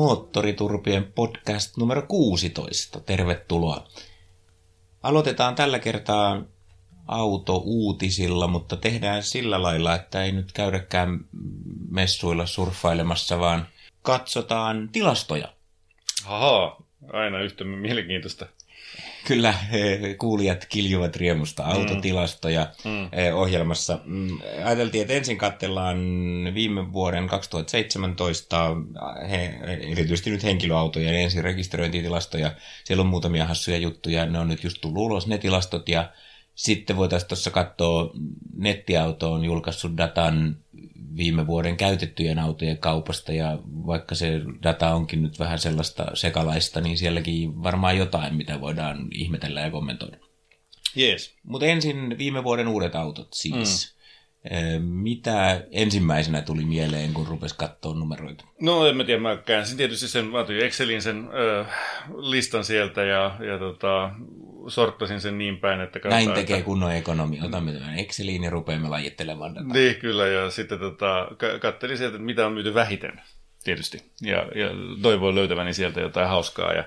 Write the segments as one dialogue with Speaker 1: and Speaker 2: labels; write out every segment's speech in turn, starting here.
Speaker 1: Moottoriturpien podcast numero 16. Tervetuloa. Aloitetaan tällä kertaa auto-uutisilla, mutta tehdään sillä lailla, että ei nyt käydäkään messuilla surffailemassa, vaan katsotaan tilastoja.
Speaker 2: Ahaa, aina yhtä mielenkiintoista.
Speaker 1: Kyllä kuulijat kiljuvat riemusta autotilastoja mm. ohjelmassa. Mm, ajateltiin, että ensin katsellaan viime vuoden 2017, he, erityisesti nyt henkilöautojen ensin rekisteröintitilastoja. Siellä on muutamia hassuja juttuja, ne on nyt just tullut ulos ne tilastot ja sitten voitaisiin tuossa katsoa, nettiauto on julkaissut datan viime vuoden käytettyjen autojen kaupasta ja vaikka se data onkin nyt vähän sellaista sekalaista, niin sielläkin varmaan jotain, mitä voidaan ihmetellä ja kommentoida.
Speaker 2: Jees.
Speaker 1: Mutta ensin viime vuoden uudet autot siis. Mm. Mitä ensimmäisenä tuli mieleen, kun rupesi katsoa numeroita?
Speaker 2: No en mä tiedä, mä käänsin tietysti sen, mä otin Excelin sen ö, listan sieltä ja, ja tota, sorttasin sen niin päin, että...
Speaker 1: Näin tekee että... kunnon ekonomia. Otamme tämän Exceliin ja rupeamme lajittelemaan dataa.
Speaker 2: Niin, kyllä. Ja sitten tota, katselin sieltä, että mitä on myyty vähiten, tietysti. Ja, ja toivoin löytäväni sieltä jotain hauskaa. Ja,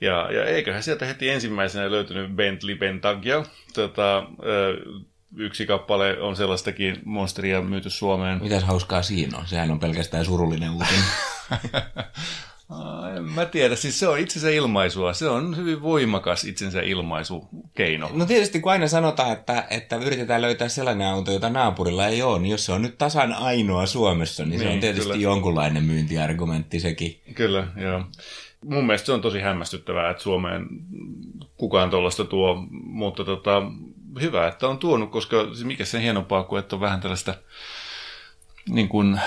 Speaker 2: ja, ja eiköhän sieltä heti ensimmäisenä löytynyt Bentley Bentayga. Tota, yksi kappale on sellaistakin monsteria myyty Suomeen.
Speaker 1: Mitäs hauskaa siinä on? Sehän on pelkästään surullinen uutinen.
Speaker 2: En mä tiedä, siis se on itsensä ilmaisua. Se on hyvin voimakas itsensä ilmaisukeino.
Speaker 1: No tietysti kun aina sanotaan, että, että yritetään löytää sellainen auto, jota naapurilla ei ole, niin jos se on nyt tasan ainoa Suomessa, niin, niin se on niin, tietysti kyllä. jonkunlainen myyntiargumentti sekin.
Speaker 2: Kyllä, joo. Mun mielestä se on tosi hämmästyttävää, että Suomeen kukaan tuollaista tuo, mutta tota, hyvä, että on tuonut, koska mikä se hienompaa kuin, että on vähän tällaista niin kuin,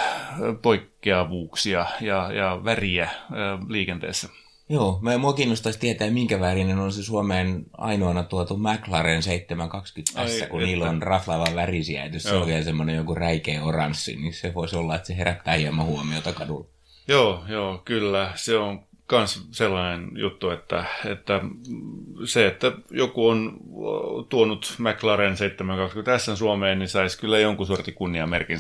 Speaker 2: poikkeavuuksia ja, ja väriä liikenteessä.
Speaker 1: Joo, mä, mua kiinnostaisi tietää, minkä värinen on se Suomeen ainoana tuotu McLaren 720 tässä, kun että... niillä on raflaavan värisiä. Et jos se on vielä semmoinen joku räikeä oranssi, niin se voisi olla, että se herättää hieman huomiota kadulla.
Speaker 2: Joo, joo, kyllä. Se on myös sellainen juttu, että, että se, että joku on tuonut McLaren 720 S Suomeen, niin saisi kyllä jonkun sortin kunniamerkin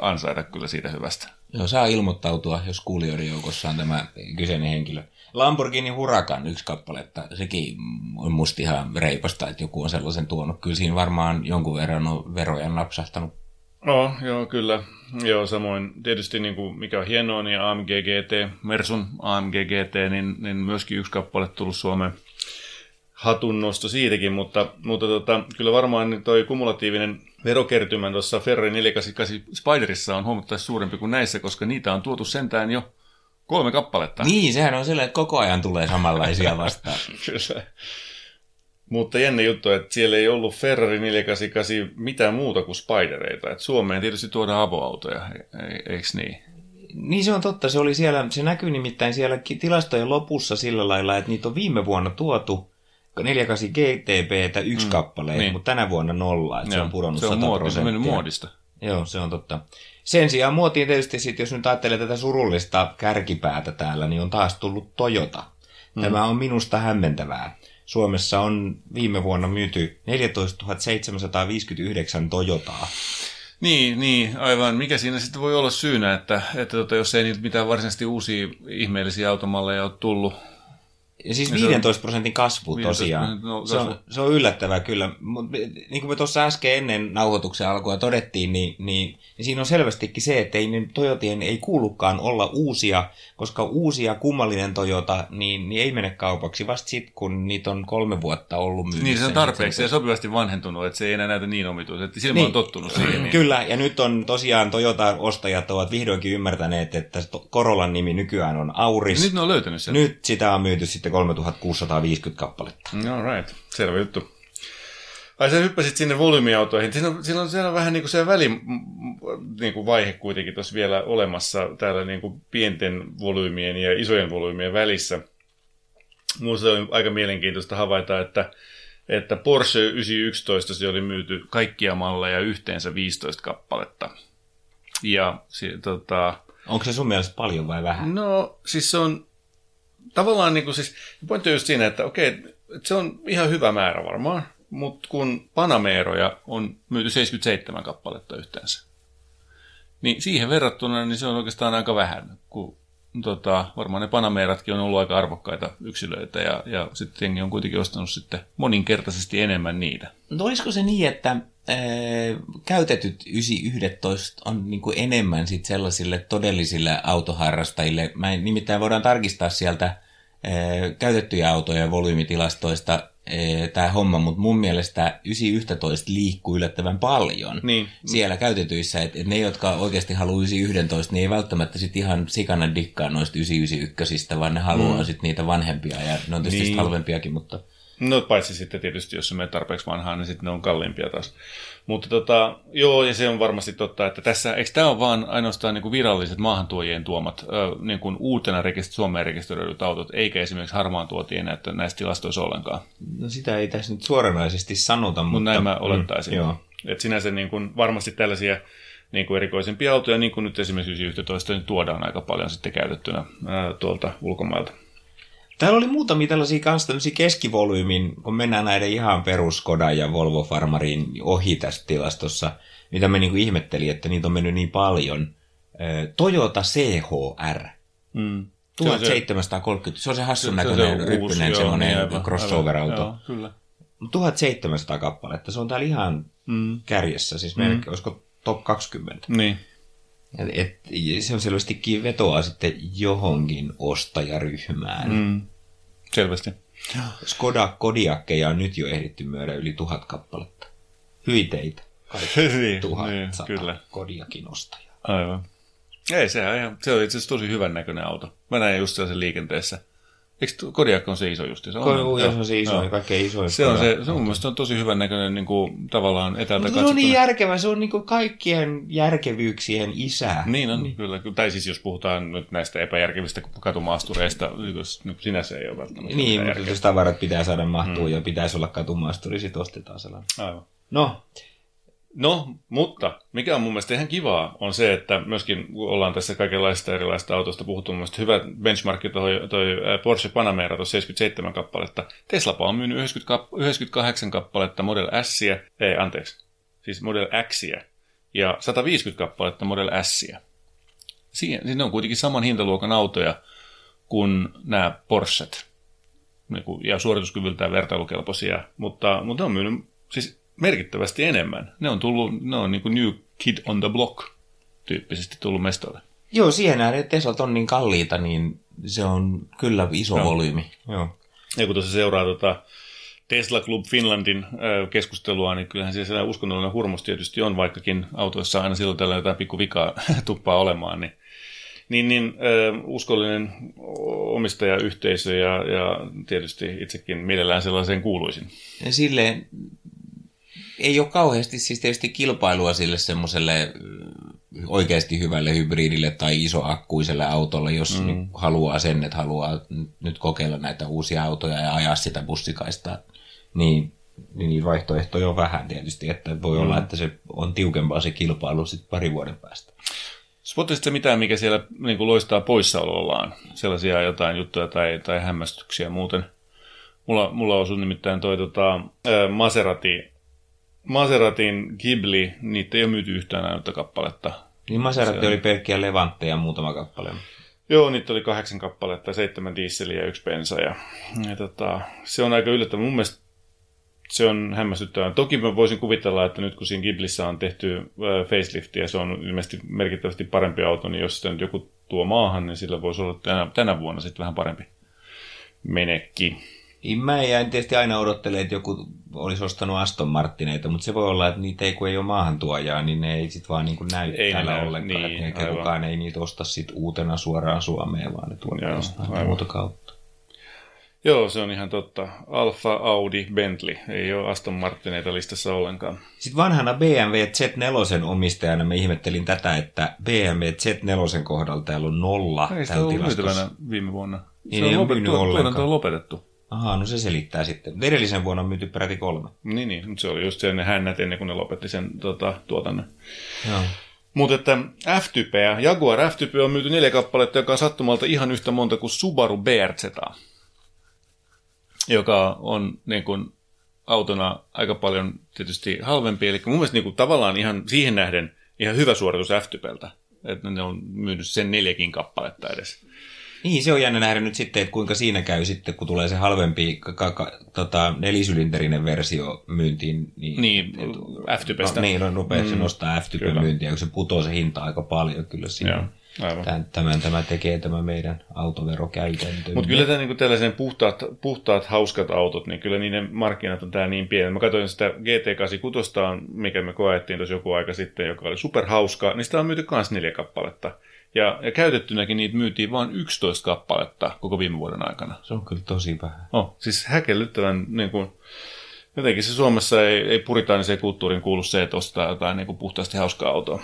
Speaker 2: ansaita kyllä siitä hyvästä.
Speaker 1: Joo, saa ilmoittautua, jos kuulijoiden joukossa on tämä kyseinen henkilö. Lamborghini Huracan yksi kappale, että sekin on musta ihan reipasta, että joku on sellaisen tuonut. Kyllä siinä varmaan jonkun verran on veroja napsahtanut
Speaker 2: No, joo, kyllä. Joo, samoin tietysti niin kuin mikä on hienoa, niin AMG GT, Mersun AMG GT, niin, niin myöskin yksi kappale tullut Suomeen hatunnosto siitäkin, mutta, mutta tota, kyllä varmaan niin toi kumulatiivinen verokertymä tuossa Ferrari 488 Spiderissa on huomattavasti suurempi kuin näissä, koska niitä on tuotu sentään jo kolme kappaletta.
Speaker 1: Niin, sehän on sellainen, että koko ajan tulee samanlaisia vastaan.
Speaker 2: kyllä. Mutta jännä juttu, että siellä ei ollut Ferrari 488 mitään muuta kuin Spidereita. Et Suomeen tietysti tuodaan avoautoja, e- eikö niin?
Speaker 1: Niin se on totta, se oli siellä, se näkyy nimittäin siellä tilastojen lopussa sillä lailla, että niitä on viime vuonna tuotu 48 GTPtä yksi mm, kappale, niin. mutta tänä vuonna nolla, että Joo, se on pudonnut
Speaker 2: se on
Speaker 1: 100
Speaker 2: muoti, se on muodista.
Speaker 1: Joo, se on totta. Sen sijaan muotiin tietysti sit, jos nyt ajattelee tätä surullista kärkipäätä täällä, niin on taas tullut Toyota. Mm. Tämä on minusta hämmentävää. Suomessa on viime vuonna myyty 14 759 Toyotaa.
Speaker 2: Niin, niin, aivan. Mikä siinä sitten voi olla syynä, että, että tota, jos ei niitä mitään varsinaisesti uusia ihmeellisiä automalleja ole tullut?
Speaker 1: Ja siis
Speaker 2: Ja se on-
Speaker 1: 15 prosentin kasvu
Speaker 2: 15
Speaker 1: tosiaan.
Speaker 2: prosentin no,
Speaker 1: se, on, se on yllättävää kyllä. Mutta niin kuin me tuossa äsken ennen nauhoituksen alkua todettiin, niin, niin, niin siinä on selvästikin se, että ei ne Toyotien ei kuulukaan olla uusia, koska uusia kummallinen Toyota niin, niin ei mene kaupaksi vasta sitten, kun niitä on kolme vuotta ollut myynnissä.
Speaker 2: Niin se on
Speaker 1: Niin
Speaker 2: tarpeeksi ja sopivasti vanhentunut, että se ei enää näytä niin omituista. Että silmä
Speaker 1: Niin.
Speaker 2: on tottunut siihen. Niin.
Speaker 1: Kyllä, ja nyt on tosiaan Toyota-ostajat ovat vihdoinkin ymmärtäneet, että Corollan nimi nykyään on Auris.
Speaker 2: Ja nyt ne on löytänyt sen.
Speaker 1: Nyt sitä on myyty sitten 3650 kappaletta.
Speaker 2: All right, selvä juttu. Ai sä hyppäsit sinne volyymiautoihin. Siinä on, siinä on, siellä on vähän niin kuin se väli niin kuin vaihe kuitenkin tuossa vielä olemassa täällä niin kuin pienten volyymien ja isojen volyymien välissä. Minusta oli aika mielenkiintoista havaita, että, että Porsche 911 se oli myyty kaikkia malleja yhteensä 15 kappaletta. Ja si, tota,
Speaker 1: Onko se sun mielestä paljon vai vähän?
Speaker 2: No, siis se on tavallaan niin kuin siis, pointti on just siinä, että okei, että se on ihan hyvä määrä varmaan, mutta kun Panameroja on myyty 77 kappaletta yhteensä, niin siihen verrattuna niin se on oikeastaan aika vähän, kun tota, varmaan ne Panameratkin on ollut aika arvokkaita yksilöitä ja, ja sitten jengi on kuitenkin ostanut sitten moninkertaisesti enemmän niitä.
Speaker 1: No olisiko se niin, että ää, käytetyt 911 on niin kuin enemmän sit sellaisille todellisille autoharrastajille? Mä en, nimittäin voidaan tarkistaa sieltä ää, käytettyjä autoja volyymitilastoista tämä homma, mutta mun mielestä 911 liikkuu yllättävän paljon
Speaker 2: Niin.
Speaker 1: siellä käytetyissä, että et ne, jotka oikeasti haluaa 911, niin ei välttämättä sit ihan sikana dikkaa noista 991, vaan ne haluaa mm. sitten niitä vanhempia, ja ne on tietysti
Speaker 2: niin.
Speaker 1: halvempiakin, mutta...
Speaker 2: No paitsi sitten tietysti, jos se menee tarpeeksi vanhaan, niin sitten ne on kalliimpia taas. Mutta tota, joo, ja se on varmasti totta, että tässä, eikö tämä ole vaan ainoastaan niin kuin viralliset maahantuojien tuomat ö, niin kuin uutena rekist- Suomeen rekisteröidyt autot, eikä esimerkiksi harmaan tuotien näitä näissä tilastoissa ollenkaan.
Speaker 1: No sitä ei tässä nyt suoranaisesti sanota, mutta...
Speaker 2: Mutta näin mä olettaisin.
Speaker 1: Mm, joo.
Speaker 2: Että sinänsä niin kuin varmasti tällaisia niin kuin erikoisempia autoja, niin kuin nyt esimerkiksi 11, niin tuodaan aika paljon sitten käytettynä ää, tuolta ulkomailta.
Speaker 1: Täällä oli muutamia tällaisia kanssa tämmöisiä keskivolyymin, kun mennään näiden ihan perus Skoda ja Volvo Farmarin ohi tässä tilastossa, mitä me niinku ihmetteli, että niitä on mennyt niin paljon. Toyota CHR,
Speaker 2: Mm. Se on se-
Speaker 1: 1730, se on se hassun näköinen semmoinen
Speaker 2: niin, aivan,
Speaker 1: crossover-auto.
Speaker 2: kyllä.
Speaker 1: 1700 kappaletta, se on täällä ihan
Speaker 2: Mm.
Speaker 1: kärjessä, siis melkein, olisiko top 20.
Speaker 2: Niin.
Speaker 1: Et, se on selvästikin vetoaa sitten johonkin ostajaryhmään.
Speaker 2: Mm. Selvästi.
Speaker 1: Skoda Kodiakkeja on nyt jo ehditty myydä yli tuhat kappaletta. Hyi teitä.
Speaker 2: niin,
Speaker 1: Tuhat
Speaker 2: niin, kyllä.
Speaker 1: Kodiakin ostajaa.
Speaker 2: Aivan. Ei, se on, ihan, se on itse asiassa tosi hyvän näköinen auto. Mä näin just sellaisen liikenteessä. Eikö Kodiak on se iso justi? Se on,
Speaker 1: Ko-
Speaker 2: joo,
Speaker 1: se on se iso,
Speaker 2: joo.
Speaker 1: ja kaikkein isoin.
Speaker 2: Se on, se, se on mun mielestä on tosi hyvän näköinen niin kuin, tavallaan etäältä
Speaker 1: Mutta se on niin järkevä, se on niinku kaikkien järkevyyksien isä.
Speaker 2: Niin on, niin. kyllä. Tai siis jos puhutaan nyt näistä epäjärkevistä katumaastureista, niin sinänsä ei ole välttämättä
Speaker 1: Niin, mutta jos tavarat pitää saada mahtua mm. ja pitäisi olla katumaasturi, sit ostetaan sellainen.
Speaker 2: Aivan.
Speaker 1: No,
Speaker 2: No, mutta mikä on mun mielestä ihan kivaa, on se, että myöskin ollaan tässä kaikenlaista erilaista autosta puhuttu, mun hyvä benchmarkki toi, toi Porsche Panamera, tuossa 77 kappaletta. Teslapa on myynyt 90, kap- 98 kappaletta Model S, ei anteeksi, siis Model X ja 150 kappaletta Model S. Siinä, siinä on kuitenkin saman hintaluokan autoja kuin nämä Porschet. Niin ja suorituskyvyltään vertailukelpoisia, mutta, mutta ne on myynyt siis merkittävästi enemmän. Ne on tullut, ne on niin kuin new kid on the block tyyppisesti tullut mestolle.
Speaker 1: joo, siihen nähden, että Teslat on niin kalliita, niin se on kyllä iso
Speaker 2: Joo.
Speaker 1: volyymi. Joo.
Speaker 2: Ja kun tuossa seuraa tota Tesla Club Finlandin keskustelua, niin kyllähän siellä uskonnollinen hurmos tietysti on, vaikkakin autoissa aina silloin tällä jotain pikku vikaa tuppaa olemaan, niin niin, niin ö, uskollinen omistajayhteisö ja, ja tietysti itsekin mielellään sellaiseen kuuluisin.
Speaker 1: Ja silleen ei ole kauheasti siis tietysti kilpailua sille semmoiselle oikeasti hyvälle hybridille tai isoakkuiselle autolle, jos mm. haluaa sen, että haluaa nyt kokeilla näitä uusia autoja ja ajaa sitä bussikaista, niin, niin vaihtoehtoja on vähän tietysti, että voi mm. olla, että se on tiukempaa se kilpailu sitten pari vuoden päästä.
Speaker 2: Spottisitko mitään, mikä siellä niin kuin loistaa poissaolollaan? Sellaisia jotain juttuja tai, tai hämmästyksiä muuten? Mulla, mulla osui nimittäin toi tota, Maserati, Maseratin Ghibli, niitä ei ole myyty yhtään ainutta kappaletta.
Speaker 1: Niin Maserati
Speaker 2: Se-
Speaker 1: oli pelkkiä levantteja muutama kappale.
Speaker 2: Joo, niitä oli kahdeksan kappaletta, seitsemän diisseliä ja yksi bensa. Ja, ja tota, se on aika yllättävää. Mun mielestä se on hämmästyttävää. Toki mä voisin kuvitella, että nyt kun siinä Ghiblissä on tehty facelift ja se on ilmeisesti merkittävästi parempi auto, niin jos sitä nyt joku tuo maahan, niin sillä voisi olla tänä, tänä vuonna sitten vähän parempi menekki.
Speaker 1: Niin mä jäin tietysti aina odottelemaan, että joku olisi ostanut Aston Martineita, mutta se voi olla, että niitä ei kun ei ole maahantuojaa, niin ne ei sitten vaan niin kuin näy ei täällä näy. ollenkaan. Niin, eikä aivan. kukaan ei niitä osta sit uutena suoraan Suomeen, vaan ne tuodaan muuta kautta.
Speaker 2: Joo, se on ihan totta. Alfa, Audi, Bentley. Ei ole Aston Martineita listassa ollenkaan.
Speaker 1: Sitten vanhana BMW Z4 omistajana mä ihmettelin tätä, että BMW Z4 kohdalla täällä on nolla.
Speaker 2: Ei sitä ollut viime vuonna.
Speaker 1: Se ei, on,
Speaker 2: lopettu, tuotanto on lopetettu.
Speaker 1: Ahaa, no se selittää sitten. Edellisen vuonna on myyty peräti kolme.
Speaker 2: Niin, niin mutta se oli just se ne hännät ennen kuin ne lopetti sen tota, tuotannon. Joo. Mutta että F-typeä, Jaguar F-type on myyty neljä kappaletta, joka on sattumalta ihan yhtä monta kuin Subaru BRZ, joka on niin kuin, autona aika paljon tietysti halvempi. Eli mun mielestä niin kuin, tavallaan ihan siihen nähden ihan hyvä suoritus F-typeltä. Että ne on myynyt sen neljäkin kappaletta edes.
Speaker 1: Niin, se on jännä nähdä nyt sitten, että kuinka siinä käy sitten, kun tulee se halvempi ka- ka- tota, nelisylinterinen versio myyntiin.
Speaker 2: Niin, niin F-typestä.
Speaker 1: No, niin, no, nopeasti mm, nostaa F-typen myyntiä, kun se putoo se hinta aika paljon kyllä siinä. Joo. Tämän, tämän, tämä tekee tämä meidän autoverokäytäntö.
Speaker 2: Mutta kyllä tämä, niin tällaisen puhtaat, puhtaat, hauskat autot, niin kyllä niiden markkinat on tää niin pieni. Mä katsoin sitä GT86, mikä me koettiin tuossa joku aika sitten, joka oli superhauska, niin sitä on myyty myös neljä kappaletta. Ja, ja käytettynäkin niitä myytiin vain 11 kappaletta koko viime vuoden aikana.
Speaker 1: Se on kyllä tosi vähän.
Speaker 2: Oh, siis häkellyttävän, niin kuin, jotenkin se Suomessa ei, ei puritaaniseen kulttuuriin kuulu se, että ostaa jotain niin kuin puhtaasti hauskaa autoa.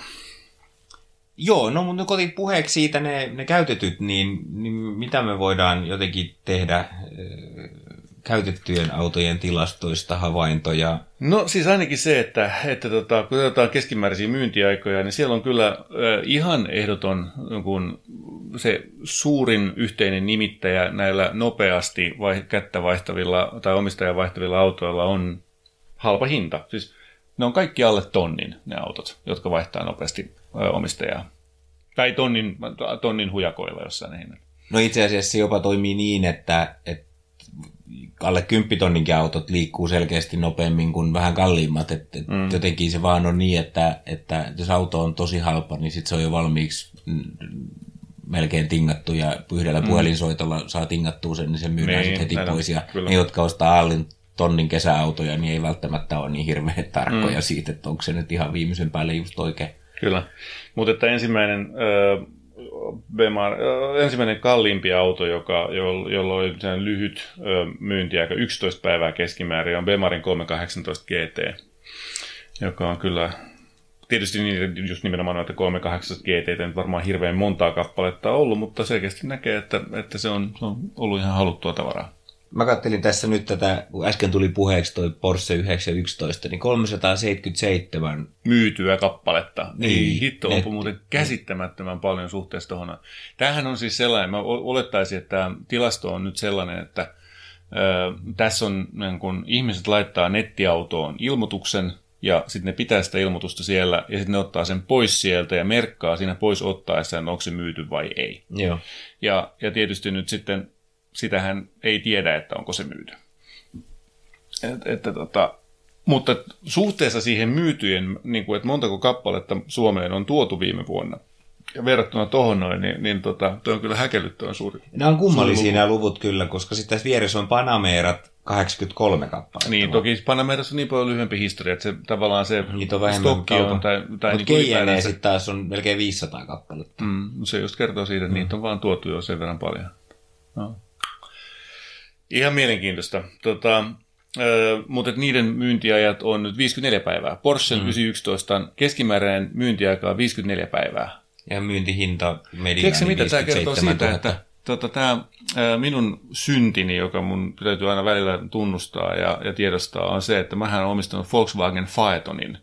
Speaker 1: Joo, no mutta kotiin puheeksi siitä ne, ne käytetyt, niin, niin mitä me voidaan jotenkin tehdä käytettyjen autojen tilastoista havaintoja?
Speaker 2: No siis ainakin se, että, että tota, kun otetaan keskimääräisiä myyntiaikoja, niin siellä on kyllä äh, ihan ehdoton kun se suurin yhteinen nimittäjä näillä nopeasti vai, kättä vaihtavilla tai omistajan vaihtavilla autoilla on halpa hinta. Siis ne on kaikki alle tonnin ne autot, jotka vaihtaa nopeasti äh, omistajaa. Tai tonnin, tonnin hujakoilla jossain hinnalla.
Speaker 1: No itse asiassa se jopa toimii niin, että, että alle 10 tonninkin autot liikkuu selkeästi nopeammin kuin vähän kalliimmat. Et, et mm. Jotenkin se vaan on niin, että, että jos auto on tosi halpa, niin sit se on jo valmiiksi melkein tingattu ja yhdellä mm. puhelinsoitolla saa tingattua sen, niin se myydään niin, heti pois. Ja kyllä. ne, jotka ostaa allin tonnin kesäautoja, niin ei välttämättä ole niin hirveän tarkkoja mm. siitä, että onko se nyt ihan viimeisen päälle just oikein.
Speaker 2: Kyllä, mutta että ensimmäinen äh, Bemar, ensimmäinen kalliimpi auto, joka, jolla oli sen lyhyt myyntiaika 11 päivää keskimäärin, on Bemarin 318 GT, joka on kyllä tietysti niin, just nimenomaan noita 318 GT nyt varmaan hirveän montaa kappaletta ollut, mutta selkeästi näkee, että, että se, on, se on ollut ihan haluttua tavaraa.
Speaker 1: Mä kattelin tässä nyt tätä, kun äsken tuli puheeksi toi Porsche 911, niin 377
Speaker 2: myytyä kappaletta. Niin, Ei hitto, onpa muuten käsittämättömän paljon suhteessa tuohon. Tämähän on siis sellainen, mä olettaisin, että tämä tilasto on nyt sellainen, että ö, tässä on, niin kun ihmiset laittaa nettiautoon ilmoituksen, ja sitten ne pitää sitä ilmoitusta siellä, ja sitten ne ottaa sen pois sieltä ja merkkaa siinä pois ottaessaan, onko se myyty vai ei.
Speaker 1: Joo.
Speaker 2: Ja, ja tietysti nyt sitten sitähän ei tiedä, että onko se myyty. Et, että tota, mutta suhteessa siihen myytyjen, niin kuin, että montako kappaletta Suomeen on tuotu viime vuonna, ja verrattuna tuohon noin, niin, niin tota, tuo on kyllä häkellyttävän suuri.
Speaker 1: Nämä on kummallisia nämä luvut kyllä, koska sitten tässä vieressä on Panamerat 83 kappaletta.
Speaker 2: Niin, toki Panamerassa on niin paljon lyhyempi historia, että se tavallaan se Niitä on stokki on. Tai,
Speaker 1: tai Mutta niin sitten taas on melkein 500 kappaletta.
Speaker 2: Mm, se just kertoo siitä, että mm. niitä on vaan tuotu jo sen verran paljon. No. Ihan mielenkiintoista. Tota, Öö, mutta niiden myyntiajat on nyt 54 päivää. Porsche mm. 911 keskimääräinen myyntiaika on 54 päivää.
Speaker 1: Ja myyntihinta mediaani
Speaker 2: mitä tämä kertoo siitä, että tota, tämä minun syntini, joka mun täytyy aina välillä tunnustaa ja, ja tiedostaa, on se, että mähän olen omistanut Volkswagen Phaetonin,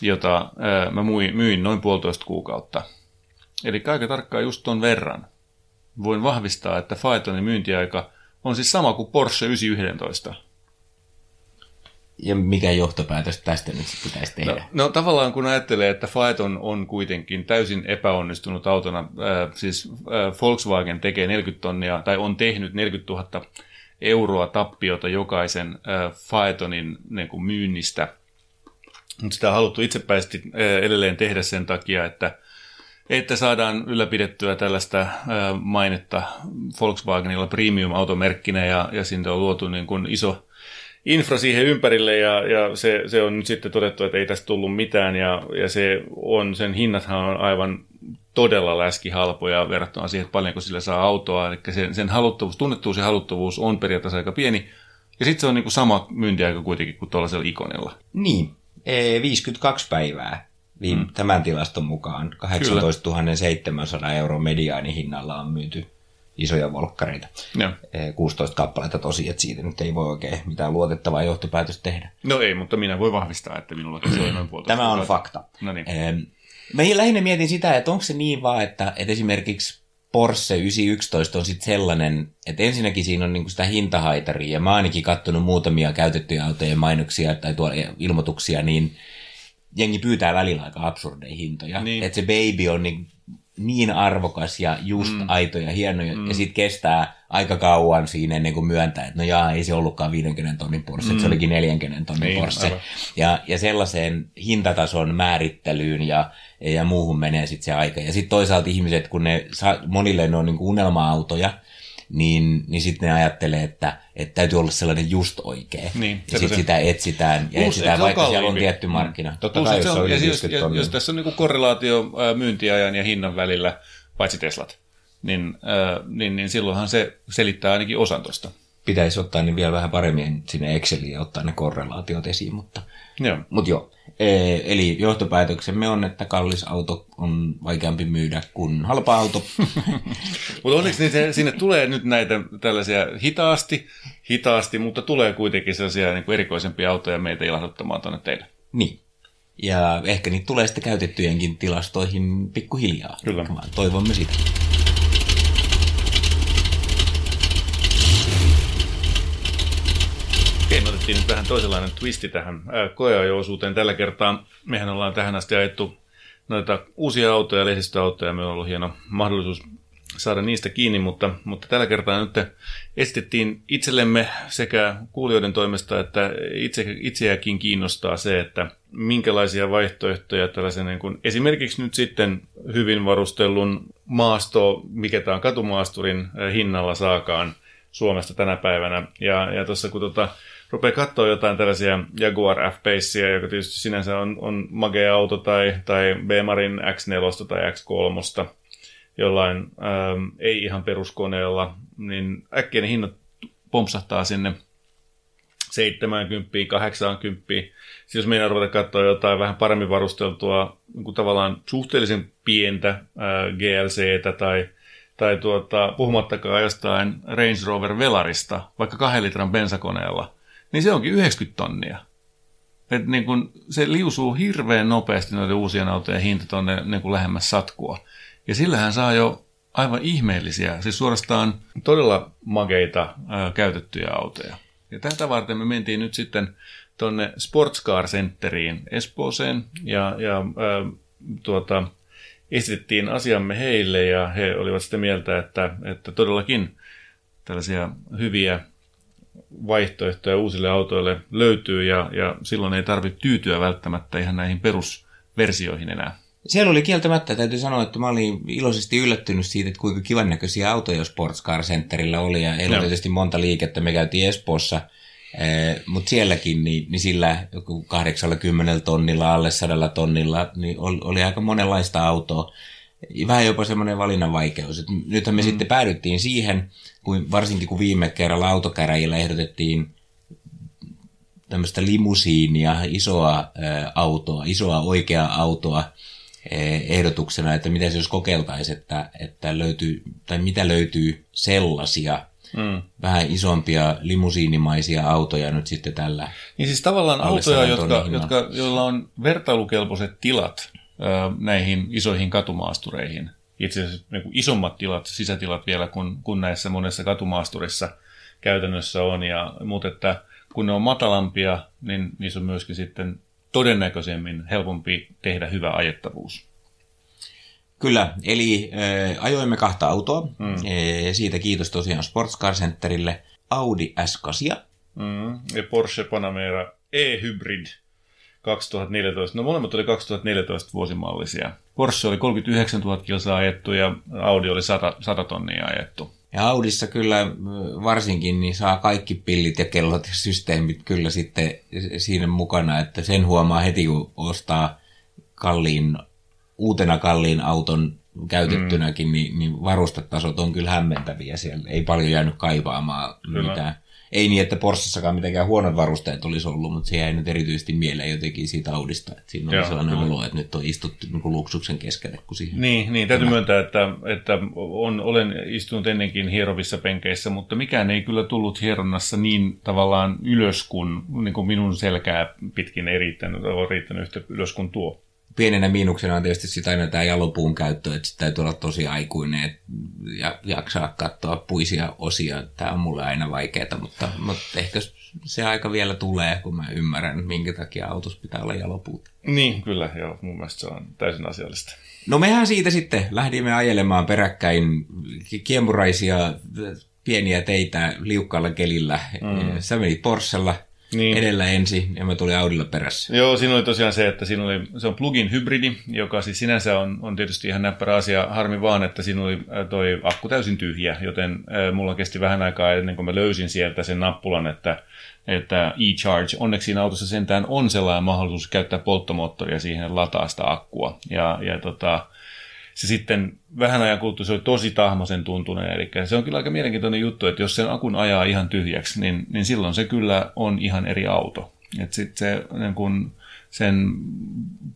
Speaker 2: jota ää, mä myin, myin noin puolitoista kuukautta. Eli aika tarkkaan just ton verran. Voin vahvistaa, että Phaetonin myyntiaika on siis sama kuin Porsche 911.
Speaker 1: Ja mikä johtopäätös tästä nyt pitäisi tehdä?
Speaker 2: No, no tavallaan kun ajattelee, että Phaeton on kuitenkin täysin epäonnistunut autona, äh, siis äh, Volkswagen tekee 40 tonnia, tai on tehnyt 40 000 euroa tappiota jokaisen äh, Phaetonin niin kuin myynnistä, mutta sitä on haluttu itsepäisesti äh, edelleen tehdä sen takia, että että saadaan ylläpidettyä tällaista mainetta Volkswagenilla premium-automerkkinä ja, ja sinne on luotu niin kuin iso, infra siihen ympärille ja, ja se, se on nyt sitten todettu, että ei tästä tullut mitään ja, ja se on, sen hinnathan on aivan todella läskihalpoja verrattuna siihen, että paljonko sillä saa autoa. Eli sen, sen haluttavuus, tunnettuus ja haluttavuus on periaatteessa aika pieni. Ja sitten se on niin kuin sama myyntiaika kuitenkin kuin tuollaisella ikonilla.
Speaker 1: Niin, 52 päivää viime, mm. tämän tilaston mukaan. 18 700 euroa mediaanihinnalla on myyty isoja volkkareita.
Speaker 2: Joo.
Speaker 1: 16 kappaletta tosi, että siitä nyt ei voi oikein mitään luotettavaa johtopäätöstä tehdä.
Speaker 2: No ei, mutta minä voin vahvistaa, että minulla se on noin puolta.
Speaker 1: Tämä on fakta.
Speaker 2: No niin.
Speaker 1: Mä lähinnä mietin sitä, että onko se niin vaan, että, että esimerkiksi Porsche 911 on sitten sellainen, että ensinnäkin siinä on niinku sitä hintahaitaria, ja mä ainakin katsonut muutamia käytettyjä autojen mainoksia tai tuolla ilmoituksia, niin jengi pyytää välillä aika absurdeja hintoja. Niin. Että se baby on niin niin arvokas ja just mm. aito ja hieno, mm. ja sitten kestää aika kauan siinä ennen kuin myöntää, että no jaa, ei se ollutkaan 50 tonnin Porsche, mm. se olikin 40 tonnin niin, Porsche. Ja, ja sellaiseen hintatason määrittelyyn ja, ja muuhun menee sitten se aika. Ja sitten toisaalta ihmiset, kun ne, monille ne on niin unelma-autoja, niin, niin sitten ne ajattelee, että, että täytyy olla sellainen just oikea. Niin, ja sitten sitä etsitään, ja Plus, etsitään vaikka siellä on tietty markkina. Mm.
Speaker 2: Totta Plus, kai, jos, on, on ja jos, jos tässä on niin korrelaatio myyntiajan ja hinnan välillä, paitsi Teslat, niin, äh, niin, niin silloinhan se selittää ainakin osan tuosta.
Speaker 1: Pitäisi ottaa niin vielä vähän paremmin sinne Exceliin ja ottaa ne korrelaatiot esiin, mutta joo. Mut joo. Eli johtopäätöksemme on, että kallis auto on vaikeampi myydä kuin halpa auto.
Speaker 2: mutta onneksi niin se, sinne tulee nyt näitä tällaisia hitaasti, hitaasti, mutta tulee kuitenkin sellaisia niin kuin erikoisempia autoja meitä ilahduttamaan tuonne teille.
Speaker 1: Niin. Ja ehkä niitä tulee sitten käytettyjenkin tilastoihin pikkuhiljaa.
Speaker 2: Kyllä.
Speaker 1: Toivomme sitä.
Speaker 2: Okei, me otettiin nyt vähän toisenlainen twisti tähän koeajo-osuuteen. Tällä kertaa mehän ollaan tähän asti ajettu noita uusia autoja, lehdistöautoja. Meillä on ollut hieno mahdollisuus saada niistä kiinni, mutta, mutta tällä kertaa nyt esitettiin itsellemme sekä kuulijoiden toimesta että itse, itseäkin kiinnostaa se, että minkälaisia vaihtoehtoja tällaisen niin kuin, esimerkiksi nyt sitten hyvin varustellun maasto, mikä tämä on katumaasturin hinnalla saakaan Suomesta tänä päivänä. Ja, ja tuossa kun tota, rupeaa katsoa jotain tällaisia Jaguar F-Pacea, joka tietysti sinänsä on, on magea auto, tai, tai Bemarin X4 tai X3, jollain ähm, ei ihan peruskoneella, niin äkkiä ne hinnat pompsahtaa sinne 70, 80. Siis jos meidän ruveta katsoa jotain vähän paremmin varusteltua, niin tavallaan suhteellisen pientä äh, GLCtä tai, tai tuota, puhumattakaan jostain Range Rover Velarista, vaikka kahden litran bensakoneella, niin se onkin 90 tonnia. Et niin kun se liusuu hirveän nopeasti noiden uusien autojen hinta tuonne niin lähemmäs satkua. Ja sillähän saa jo aivan ihmeellisiä, siis suorastaan todella makeita ää, käytettyjä autoja. Ja tätä varten me mentiin nyt sitten tuonne Sportscar Centeriin Espooseen ja, ja ää, tuota, esitettiin asiamme heille ja he olivat sitä mieltä, että, että todellakin tällaisia hyviä vaihtoehtoja uusille autoille löytyy ja, ja silloin ei tarvitse tyytyä välttämättä ihan näihin perusversioihin enää.
Speaker 1: Siellä oli kieltämättä, täytyy sanoa, että mä olin iloisesti yllättynyt siitä, että kuinka kivan näköisiä autoja Sports Car Centerillä oli. Ja heillä oli tietysti monta liikettä, me käytiin Espoossa, eh, mutta sielläkin niin, niin sillä 80 tonnilla, alle 100 tonnilla, niin oli, oli aika monenlaista autoa. Vähän jopa semmoinen valinnan vaikeus. Et nythän me mm. sitten päädyttiin siihen, kun, varsinkin kun viime kerralla autokäräjillä ehdotettiin tämmöistä limusiinia, isoa ä, autoa, isoa oikeaa autoa, ehdotuksena, että mitä se jos kokeiltaisiin, että, että löytyy, tai mitä löytyy sellaisia mm. vähän isompia limusiinimaisia autoja nyt sitten tällä.
Speaker 2: Niin siis tavallaan autoja, jotka, jotka, joilla on vertailukelpoiset tilat näihin isoihin katumaastureihin. Itse asiassa niin isommat tilat, sisätilat vielä kuin, kuin näissä monessa katumaasturissa käytännössä on. Ja, mutta että kun ne on matalampia, niin niissä on myöskin sitten todennäköisemmin helpompi tehdä hyvä ajettavuus.
Speaker 1: Kyllä, eli äh, ajoimme kahta autoa. Mm. E, siitä kiitos tosiaan Sports Car Centerille. Audi S8.
Speaker 2: Mm. Ja Porsche Panamera E-Hybrid 2014. No molemmat oli 2014 vuosimallisia. Porsche oli 39 000 kilsaa ajettu ja Audi oli 100, 100 tonnia ajettu.
Speaker 1: Ja Audissa kyllä varsinkin niin saa kaikki pillit ja kellot ja systeemit kyllä sitten siinä mukana, että sen huomaa heti kun ostaa kalliin, uutena kalliin auton käytettynäkin, mm. niin, niin varustetasot on kyllä hämmentäviä siellä. Ei paljon jäänyt kaivaamaan kyllä. mitään ei niin, että Porschessakaan mitenkään huonot varusteet olisi ollut, mutta se jäi nyt erityisesti mieleen jotenkin siitä Audista. Että siinä oli Joo, sellainen kyllä. olo, että nyt on istuttu niin luksuksen keskelle. Kuin siihen.
Speaker 2: Niin, niin, täytyy myöntää, että, että on, olen istunut ennenkin hierovissa penkeissä, mutta mikään ei kyllä tullut hieronnassa niin tavallaan ylös kuin, niin kuin minun selkää pitkin ei riittänyt, ole riittänyt yhtä ylös kuin tuo
Speaker 1: pienenä miinuksena on tietysti sitä aina tämä jalopuun käyttö, että sitä täytyy olla tosi aikuinen ja jaksaa katsoa puisia osia. Tämä on mulle aina vaikeaa, mutta, mutta ehkä se aika vielä tulee, kun mä ymmärrän, minkä takia autossa pitää olla jalopuut.
Speaker 2: Niin, kyllä, joo. Mun mielestä se on täysin asiallista.
Speaker 1: No mehän siitä sitten lähdimme ajelemaan peräkkäin kiemuraisia pieniä teitä liukkaalla kelillä. Mm. Sä menit Porschella niin. edellä ensin ja mä tulin Audilla perässä.
Speaker 2: Joo, siinä oli tosiaan se, että siinä oli, se on plugin hybridi, joka siis sinänsä on, on tietysti ihan näppärä asia. Harmi vaan, että siinä oli äh, toi akku täysin tyhjä, joten äh, mulla kesti vähän aikaa ennen kuin mä löysin sieltä sen nappulan, että että e-charge, onneksi siinä autossa sentään on sellainen mahdollisuus käyttää polttomoottoria siihen lataa sitä akkua. Ja, ja tota, se sitten vähän ajan kuluttua se oli tosi tahmasen tuntunen. Eli se on kyllä aika mielenkiintoinen juttu, että jos sen akun ajaa ihan tyhjäksi, niin, niin silloin se kyllä on ihan eri auto. Että sitten se niin kun sen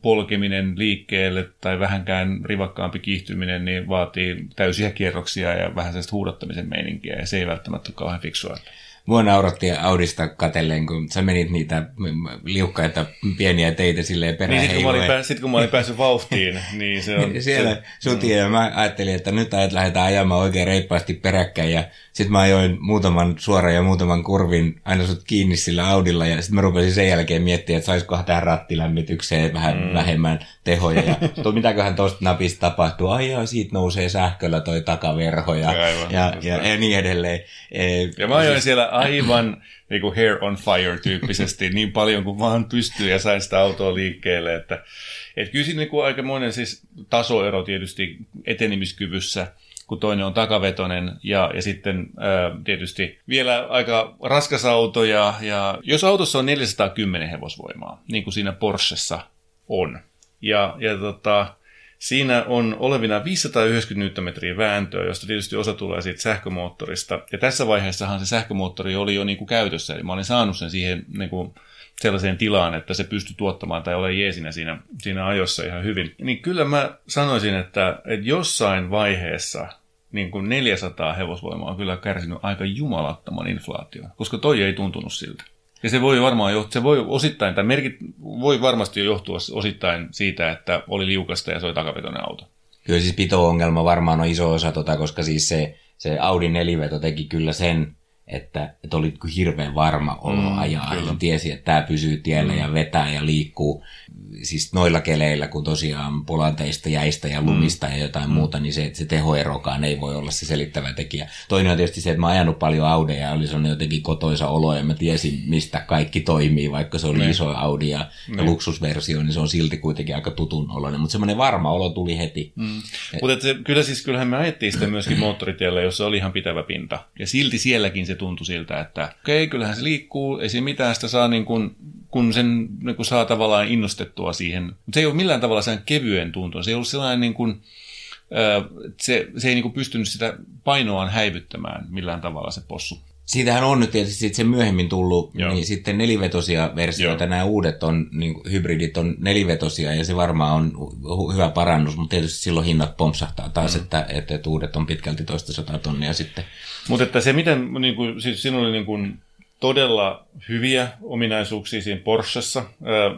Speaker 2: polkeminen liikkeelle tai vähänkään rivakkaampi kiihtyminen niin vaatii täysiä kierroksia ja vähän sellaista huudottamisen meininkiä ja se ei välttämättä ole kauhean fiksua.
Speaker 1: Mua nauratti Audista katellen, kun sä menit niitä liukkaita pieniä teitä silleen perään
Speaker 2: Niin, sitten kun, sit, kun mä olin päässyt vauhtiin, niin se on...
Speaker 1: Siellä se, mm. ja mä ajattelin, että nyt ajat lähdetään ajamaan oikein reippaasti peräkkäin ja sitten mä ajoin muutaman suoran ja muutaman kurvin aina sut kiinni sillä Audilla ja sitten mä rupesin sen jälkeen miettimään, että saisikohan tähän rattilämmitykseen vähän mm. vähemmän tehoja ja tuo, mitäköhän tuosta napista tapahtuu. Ai joo, siitä nousee sähköllä toi takaverho ja, ja, ja, ja, ja, niin edelleen.
Speaker 2: E, ja mä ajoin siis... siellä aivan niin kuin hair on fire tyyppisesti niin paljon kuin vaan pystyy ja sain sitä autoa liikkeelle, että et kyllä siinä niin aikamoinen siis tasoero tietysti etenemiskyvyssä – kun toinen on takavetonen ja, ja sitten ää, tietysti vielä aika raskas auto. Ja, ja jos autossa on 410 hevosvoimaa, niin kuin siinä Porschessa on, ja, ja tota, Siinä on olevina 590 Nm vääntöä, josta tietysti osa tulee siitä sähkömoottorista. Ja tässä vaiheessahan se sähkömoottori oli jo niin kuin käytössä, eli mä olin saanut sen siihen niin kuin sellaiseen tilaan, että se pystyi tuottamaan tai ole jeesinä siinä, siinä ajossa ihan hyvin. Niin kyllä mä sanoisin, että, että jossain vaiheessa niin kuin 400 hevosvoimaa on kyllä kärsinyt aika jumalattoman inflaation, koska toi ei tuntunut siltä. Ja se voi varmaan johtua, se voi osittain, tai merkit voi varmasti johtua osittain siitä, että oli liukasta ja se oli takavetoinen auto.
Speaker 1: Kyllä siis pito-ongelma varmaan on iso osa tota, koska siis se, se Audi neliveto teki kyllä sen, että, että oli hirveän varma olo mm, ajaa. Kyllä. Tiesi, että tämä pysyy tiellä mm. ja vetää ja liikkuu siis noilla keleillä, kun tosiaan polanteista, jäistä ja lumista mm. ja jotain mm. muuta, niin se, se tehoerokaan ei voi olla se selittävä tekijä. Toinen on tietysti se, että mä oon ajanut paljon Audeja ja oli sellainen jotenkin kotoisa olo ja mä tiesin, mistä kaikki toimii, vaikka se oli ne. iso Audi ja, ja luksusversio, niin se on silti kuitenkin aika tutun oloinen, mutta semmoinen varma olo tuli heti. Mm.
Speaker 2: Mutta kyllä siis, kyllähän me ajettiin sitä myöskin moottoritiellä, jossa oli ihan pitävä pinta. Ja silti sielläkin se tuntui siltä, että okei, okay, kyllähän se liikkuu, ei siinä mitään, sitä saa niin kuin kun sen niin kun saa tavallaan innostettua siihen. Mutta se ei ole millään tavalla sen kevyen tuntua. Se ei ollut sellainen niin kuin, se, se ei niin kuin pystynyt sitä painoaan häivyttämään millään tavalla se possu.
Speaker 1: Siitähän on nyt tietysti se myöhemmin tullut, Joo. niin sitten nelivetosia versioita, Joo. nämä uudet on, niin hybridit on nelivetosia ja se varmaan on hyvä parannus, mutta tietysti silloin hinnat pompsahtaa taas, mm. että, että, että uudet on pitkälti toista sata tonnia sitten.
Speaker 2: Mutta että se miten, niin kuin, siis siinä oli niin kuin, todella hyviä ominaisuuksia siinä Porschessa.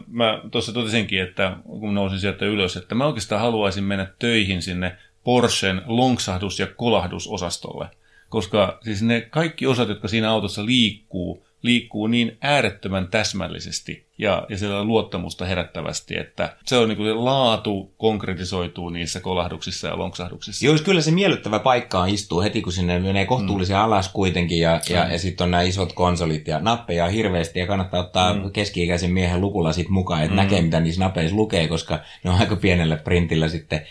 Speaker 2: Mä tuossa totesinkin, että kun nousin sieltä ylös, että mä oikeastaan haluaisin mennä töihin sinne Porschen lonksahdus- ja kolahdusosastolle. Koska siis ne kaikki osat, jotka siinä autossa liikkuu, liikkuu niin äärettömän täsmällisesti ja, ja siellä luottamusta herättävästi, että se on niin kuin se laatu konkretisoituu niissä kolahduksissa ja lonksahduksissa.
Speaker 1: Joo, kyllä se miellyttävä paikka on istuu heti, kun sinne menee kohtuullisen mm. alas kuitenkin ja, ja, ja sitten on nämä isot konsolit ja nappeja on hirveästi ja kannattaa ottaa mm. keski-ikäisen miehen lukulla sit mukaan, että mm. näkee mitä niissä napeissa lukee, koska ne on aika pienellä printillä sitten.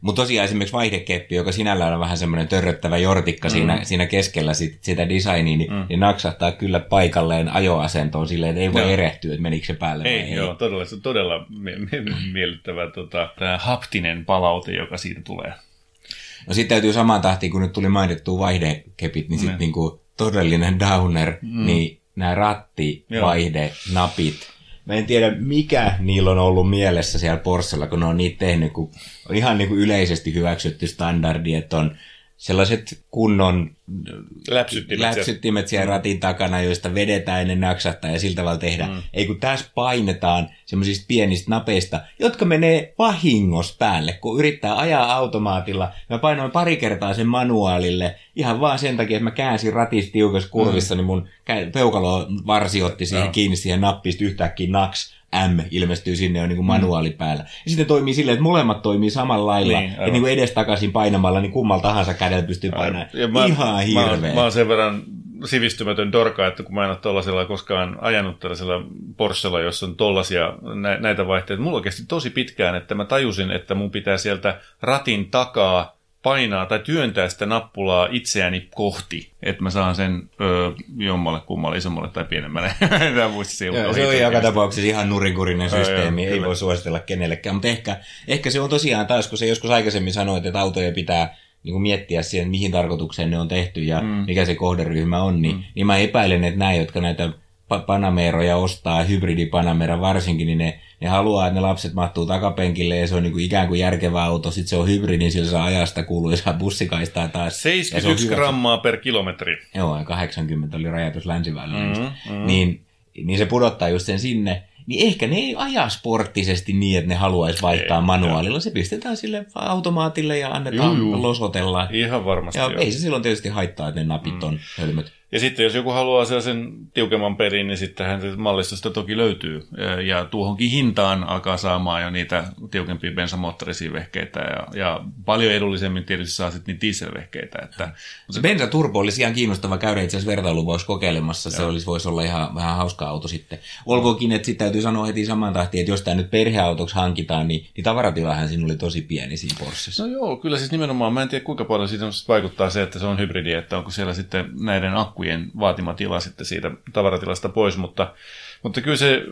Speaker 1: Mutta tosiaan esimerkiksi vaihdekeppi, joka sinällään on vähän semmoinen törröttävä jortikka mm. siinä, siinä keskellä sit, sitä designia, niin, mm. niin naksahtaa kyllä paikalleen ajoasentoon silleen, että ei voi no. erehtyä, että menikö se päälle
Speaker 2: ei, ei. Joo, todella, se on todella mie- mie- miellyttävä tota, tämä haptinen palaute, joka siitä tulee.
Speaker 1: No sitten täytyy samaan tahtiin, kun nyt tuli mainittua vaihdekepit, niin sitten mm. niinku todellinen downer, mm. niin nämä rattivaihdenapit, Mä en tiedä, mikä niillä on ollut mielessä siellä Porschella, kun ne on niitä tehnyt, kun on ihan niin kuin yleisesti hyväksytty standardi, että on sellaiset kunnon
Speaker 2: läpsyttimet,
Speaker 1: läpsyttimet siellä ratin takana, joista vedetään ennen naksahtaa ja sillä tavalla tehdään. Mm. Ei kun tässä painetaan semmoisista pienistä napeista, jotka menee vahingossa päälle, kun yrittää ajaa automaatilla. Mä painoin pari kertaa sen manuaalille ihan vaan sen takia, että mä käänsin ratista tiukassa kurvissa, mm. niin mun peukalo varsi otti siihen no. kiinni siihen nappista yhtäkkiä naks M ilmestyy sinne on niin kuin mm. manuaali päällä. Ja sitten toimii silleen, että molemmat toimii samalla lailla. Niin, ja niin kuin edestakaisin painamalla, niin kummalla tahansa kädellä pystyy painamaan. Mä, Ihan hirveä. Mä,
Speaker 2: mä, oon sen verran sivistymätön dorka, että kun mä en ole tollasella koskaan ajanut tällaisella Porschella, jossa on tollasia nä- näitä vaihteita. Mulla oikeasti tosi pitkään, että mä tajusin, että mun pitää sieltä ratin takaa painaa tai työntää sitä nappulaa itseäni kohti, että mä saan sen öö, jommalle, kummalle, isommalle tai pienemmälle. Tämä
Speaker 1: muisti Joo, se on joka tapauksessa ihan nurinkurinen systeemi, Joo, ei voi suositella kenellekään, mutta ehkä, ehkä se on tosiaan taas, kun se joskus aikaisemmin sanoit, että autoja pitää niin kuin miettiä siihen, mihin tarkoitukseen ne on tehty ja mm. mikä se kohderyhmä on, niin, mm. niin mä epäilen, että nämä, jotka näitä Panameroja ostaa, hybridipanamera varsinkin, niin ne, ne haluaa, että ne lapset mahtuu takapenkille ja se on niin kuin ikään kuin järkevä auto. Sitten se on hybridi, niin sillä saa ajasta kuuluisaa bussikaistaa taas.
Speaker 2: 71 grammaa per kilometri.
Speaker 1: Joo, 80 oli rajatus länsiväliin. Mm-hmm, mm-hmm. Niin, niin se pudottaa just sen sinne niin ehkä ne ei aja sporttisesti niin, että ne haluaisi vaihtaa ei, manuaalilla. Se pistetään sille automaatille ja annetaan juu, juu. losotella.
Speaker 2: Ihan varmasti.
Speaker 1: Ja joo. ei se silloin tietysti haittaa, että ne napit mm. on hölmöt.
Speaker 2: Ja sitten jos joku haluaa sellaisen tiukemman perin, niin sittenhän mallistosta toki löytyy. Ja, tuohonkin hintaan alkaa saamaan jo niitä tiukempia bensamoottorisia vehkeitä. Ja, ja paljon edullisemmin tietysti saa sitten niitä dieselvehkeitä. Että,
Speaker 1: se bensa turbo olisi ihan kiinnostava käydä itse asiassa vertailuvuosi kokeilemassa. Se olisi, voisi olla ihan vähän hauska auto sitten. Olkoonkin, että sitten täytyy sanoa heti saman tahtiin, että jos tämä nyt perheautoksi hankitaan, niin, niin tavaratilahan siinä oli tosi pieni siinä Porschessa.
Speaker 2: No joo, kyllä siis nimenomaan. Mä en tiedä kuinka paljon siitä vaikuttaa se, että se on hybridi, että onko siellä sitten näiden akku akkujen vaatima tila sitten siitä tavaratilasta pois, mutta, mutta kyllä se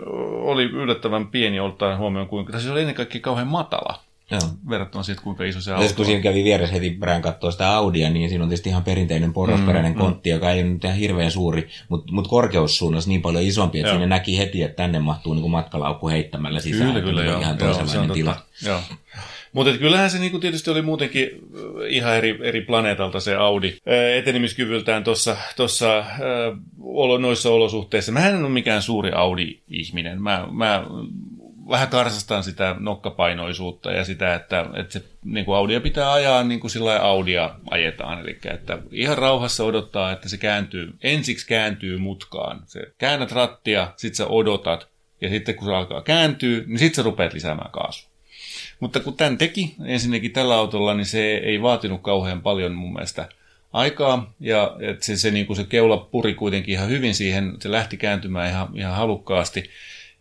Speaker 2: oli yllättävän pieni ottaen huomioon, kuinka se oli ennen kaikkea kauhean matala. Joo. Verrattuna siihen, kuinka iso se auto
Speaker 1: on. Kun siinä kävi vieressä heti perään katsoa sitä Audia, niin siinä on tietysti ihan perinteinen porrasperäinen mm, mm. kontti, mm. joka ei ole nyt ihan hirveän suuri, mutta mut korkeussuunnassa niin paljon isompi, että joo. siinä näki heti, että tänne mahtuu niin matkalaukku heittämällä sisään.
Speaker 2: Kyllä, kyllä, joo.
Speaker 1: Ihan toisenlainen tila.
Speaker 2: Joo. Mutta kyllähän se niinku tietysti oli muutenkin ihan eri, eri planeetalta se Audi etenemiskyvyltään tuossa tossa, äh, olo, noissa olosuhteissa. Mä en ole mikään suuri Audi-ihminen. Mä, mä vähän karsastan sitä nokkapainoisuutta ja sitä, että, että se niin kuin Audia pitää ajaa niin kuin sillä Audia ajetaan. Eli että ihan rauhassa odottaa, että se kääntyy, ensiksi kääntyy mutkaan. Se käännät rattia, sitten sä odotat, ja sitten kun se alkaa kääntyä, niin sitten sä rupeat lisäämään kaasua. Mutta kun tämän teki ensinnäkin tällä autolla, niin se ei vaatinut kauhean paljon mun mielestä aikaa. Ja että se, se, niin kuin se keula puri kuitenkin ihan hyvin siihen, se lähti kääntymään ihan, ihan halukkaasti.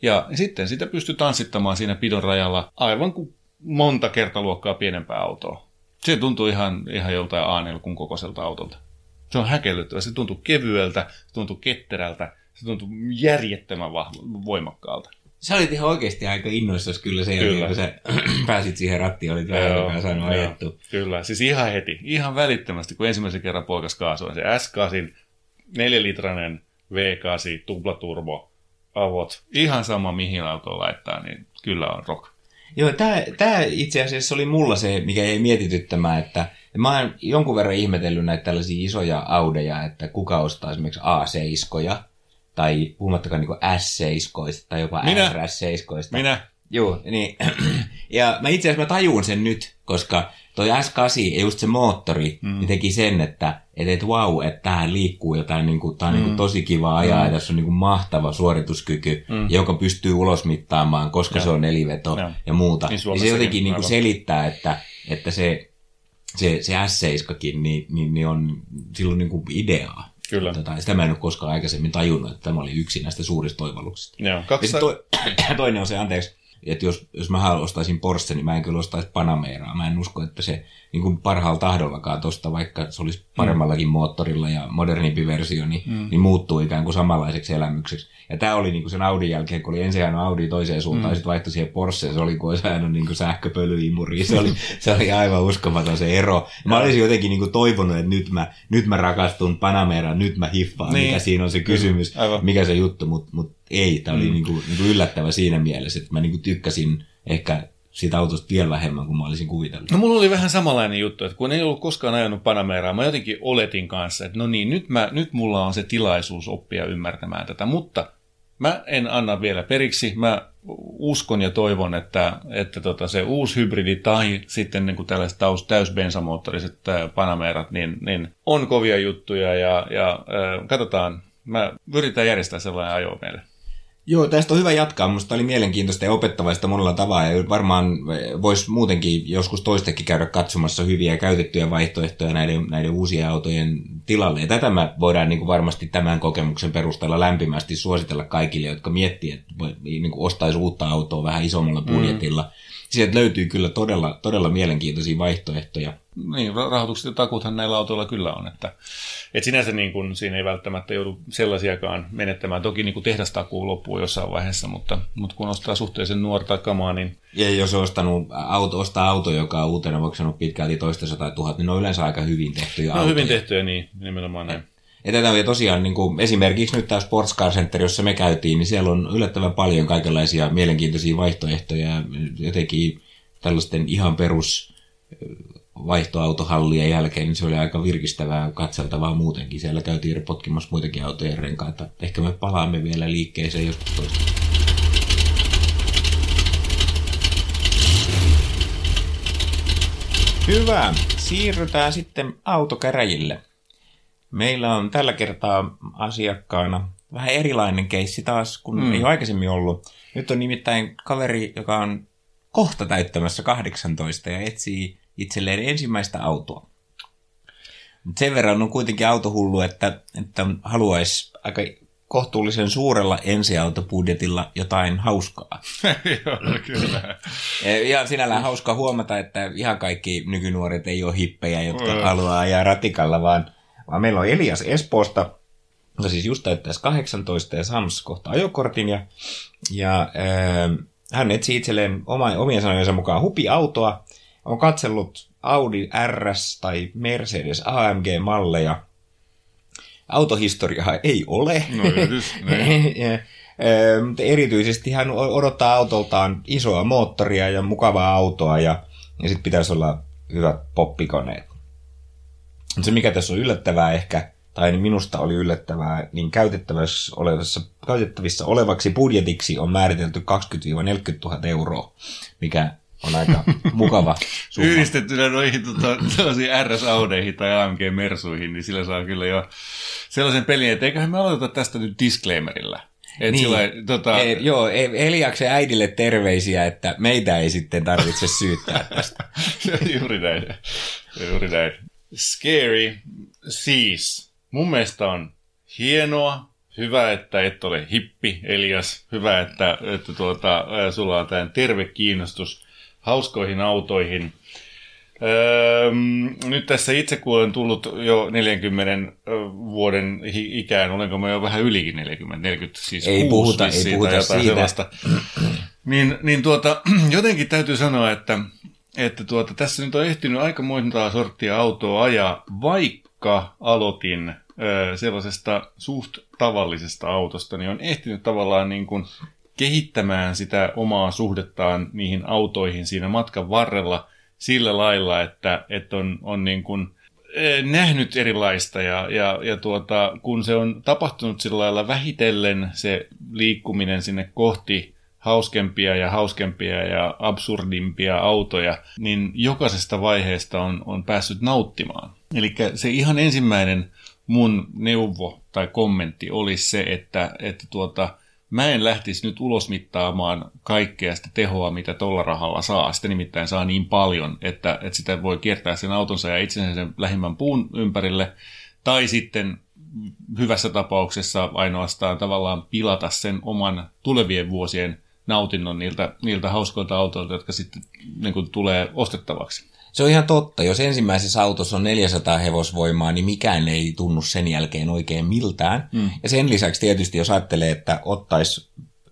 Speaker 2: Ja sitten sitä pystyi tanssittamaan siinä pidon rajalla aivan kuin monta kertaluokkaa pienempää autoa. Se tuntui ihan, ihan joltain a kun kokoiselta autolta. Se on häkellyttävä. Se tuntuu kevyeltä, se tuntuu ketterältä, se tuntuu järjettömän voimakkaalta
Speaker 1: sä olit ihan oikeasti aika innoissasi kyllä sen jälkeen, kun sä pääsit siihen rattiin, olit vähän aikaa saanut ajettu.
Speaker 2: Kyllä, siis ihan heti, ihan välittömästi, kun ensimmäisen kerran poikas kaasua, se S8, 4-litrainen V8, tuplaturbo, avot, ihan sama mihin auto laittaa, niin kyllä on rock.
Speaker 1: Joo, tämä, tämä itse asiassa oli mulla se, mikä ei mietityttämään, että mä oon jonkun verran ihmetellyt näitä tällaisia isoja Audeja, että kuka ostaa esimerkiksi A7, tai puhumattakaan niin S7 tai jopa
Speaker 2: Minä.
Speaker 1: RS7.
Speaker 2: Minä.
Speaker 1: Joo, niin, Ja mä itse asiassa mä tajun sen nyt, koska toi S8 ja just se moottori mm. niin teki sen, että et, et wow, että tähän liikkuu jotain, niin kuin, tää on mm. niin kuin tosi kiva ajaa mm. ja tässä on niin kuin mahtava suorituskyky, mm. joka pystyy ulosmittaamaan, koska ja. se on neliveto ja, ja muuta. Niin, niin se jotenkin niin kuin selittää, että, että se, se, se S7kin niin, niin, niin on silloin niin kuin ideaa. Kyllä. Tota, sitä mä en ole koskaan aikaisemmin tajunnut, että tämä oli yksi näistä suurista toivalluksista. Joo, kaksi... ja to, toinen on se, anteeksi, että jos, jos mä ostaisin Porsche, niin mä en kyllä ostaisi Panameraa. Mä en usko, että se niin kuin parhaalla tahdollakaan tuosta, vaikka se olisi paremmallakin mm. moottorilla ja modernimpi versio, niin, mm. niin muuttuu ikään kuin samanlaiseksi elämykseksi. Ja tämä oli niin kuin sen Audin jälkeen, kun oli ensin ajanut Audi toiseen suuntaan, mm. ja sitten vaihtoi siihen Porsche, se oli kuin olisi ajanut niin kuin sähköpölyimuriin. Se oli, se oli aivan uskomaton se ero. Mä olisin jotenkin niin kuin toivonut, että nyt mä, nyt mä rakastun Panameraan, nyt mä hiffaan, niin. mikä siinä on se kysymys, aivan. mikä se juttu, mutta mut ei, tämä oli mm. niin kuin, niin kuin yllättävä siinä mielessä, että mä niin kuin tykkäsin ehkä siitä autosta vielä vähemmän kuin mä olisin kuvitellut.
Speaker 2: No mulla oli vähän samanlainen juttu, että kun ei ollut koskaan ajanut Panameraa, mä jotenkin oletin kanssa, että no niin, nyt, mä, nyt mulla on se tilaisuus oppia ymmärtämään tätä, mutta mä en anna vielä periksi. Mä uskon ja toivon, että, että tota se uusi hybridi tai sitten niin kuin tällaiset täys, täysbensamoottoriset Panamerat, niin, niin on kovia juttuja ja, ja äh, katsotaan. Mä yritän järjestää sellainen ajo meille.
Speaker 1: Joo, tästä on hyvä jatkaa. Minusta oli mielenkiintoista ja opettavaista monella tavalla. Ja varmaan voisi muutenkin joskus toistekin käydä katsomassa hyviä käytettyjä vaihtoehtoja näiden, näiden uusien autojen tilalle. Ja tätä mä voidaan niin kuin varmasti tämän kokemuksen perusteella lämpimästi suositella kaikille, jotka miettii, että niin kuin ostaisi uutta autoa vähän isommalla mm. budjetilla. Mm sieltä löytyy kyllä todella, todella mielenkiintoisia vaihtoehtoja.
Speaker 2: Niin, rahoitukset ja takuthan näillä autoilla kyllä on, että, että sinänsä niin kuin, siinä ei välttämättä joudu sellaisiakaan menettämään. Toki niin kuin tehdastakuu loppuu jossain vaiheessa, mutta, mutta kun ostaa suhteellisen nuorta kamaa, niin...
Speaker 1: Ja jos ostanut auto, ostaa auto, joka on uutena sanoa pitkälti toista sata tuhat, niin ne on yleensä aika hyvin tehtyjä
Speaker 2: no, hyvin tehtyjä, niin, nimenomaan näin.
Speaker 1: Ja tätä on tosiaan niin kuin, esimerkiksi nyt tämä Sports Car Center, jossa me käytiin, niin siellä on yllättävän paljon kaikenlaisia mielenkiintoisia vaihtoehtoja. Jotenkin tällaisten ihan perus vaihtoautohallien jälkeen, niin se oli aika virkistävää katseltavaa muutenkin. Siellä käytiin potkimassa muitakin autojen renkaita. Ehkä me palaamme vielä liikkeeseen joskus toista. Hyvä. Siirrytään sitten autokäräjille. Meillä on tällä kertaa asiakkaana vähän erilainen keissi taas, kun mm. ei ole aikaisemmin ollut. Nyt on nimittäin kaveri, joka on kohta täyttämässä 18 ja etsii itselleen ensimmäistä autoa. Mut sen verran on kuitenkin autohullu, että, että haluaisi aika kohtuullisen suurella ensiautobudjetilla jotain hauskaa.
Speaker 2: Joo, kyllä.
Speaker 1: Ja sinällään hauskaa huomata, että ihan kaikki nykynuoret ei ole hippejä, jotka mm. haluaa ajaa ratikalla, vaan vaan meillä on Elias Espoosta, no siis just täyttäisi 18 ja Sams kohta ajokortin ja, ja äh, hän etsi itselleen oma, omien sanojensa mukaan hupiautoa, on katsellut Audi RS tai Mercedes AMG-malleja. Autohistoriaa ei ole. No, yritys, ja, mutta erityisesti hän odottaa autoltaan isoa moottoria ja mukavaa autoa ja, ja sitten pitäisi olla hyvät poppikoneet. Se, mikä tässä on yllättävää ehkä, tai minusta oli yllättävää, niin käytettävissä, olevassa, käytettävissä olevaksi budjetiksi on määritelty 20-40 000 euroa, mikä on aika mukava
Speaker 2: summa. Yhdistettynä noihin tota, RS-audeihin tai AMG-mersuihin, niin sillä saa kyllä jo sellaisen pelin, että eiköhän me aloiteta tästä nyt disclaimerilla. Et niin. sillä, tota...
Speaker 1: e, joo, Eliaksen äidille terveisiä, että meitä ei sitten tarvitse syyttää tästä.
Speaker 2: juuri näin. Juuri näin. Scary siis. Mun mielestä on hienoa. Hyvä, että et ole hippi, Elias. Hyvä, että, että tuota, sulla on tämän terve kiinnostus hauskoihin autoihin. Öö, nyt tässä itse kun olen tullut jo 40 vuoden ikään, olenko mä jo vähän ylikin 40, 40 siis
Speaker 1: ei puhuta, ei puhuta siitä. Sellaista.
Speaker 2: Niin, niin tuota, jotenkin täytyy sanoa, että että tuota, tässä nyt on ehtinyt aika montaa sorttia autoa ajaa, vaikka aloitin ö, sellaisesta suht tavallisesta autosta, niin on ehtinyt tavallaan niin kuin kehittämään sitä omaa suhdettaan niihin autoihin siinä matkan varrella sillä lailla, että, että on, on niin kuin nähnyt erilaista ja, ja, ja tuota, kun se on tapahtunut sillä lailla vähitellen se liikkuminen sinne kohti hauskempia ja hauskempia ja absurdimpia autoja, niin jokaisesta vaiheesta on, on päässyt nauttimaan. Eli se ihan ensimmäinen mun neuvo tai kommentti olisi se, että, että tuota, mä en lähtisi nyt ulosmittaamaan kaikkea sitä tehoa, mitä tuolla rahalla saa. Sitä nimittäin saa niin paljon, että, että sitä voi kiertää sen autonsa ja itsensä sen lähimmän puun ympärille. Tai sitten hyvässä tapauksessa ainoastaan tavallaan pilata sen oman tulevien vuosien nautinnon niiltä, niiltä hauskoilta autoilta, jotka sitten niin kuin, tulee ostettavaksi.
Speaker 1: Se on ihan totta. Jos ensimmäisessä autossa on 400 hevosvoimaa, niin mikään ei tunnu sen jälkeen oikein miltään. Mm. Ja sen lisäksi tietysti, jos ajattelee, että ottaisi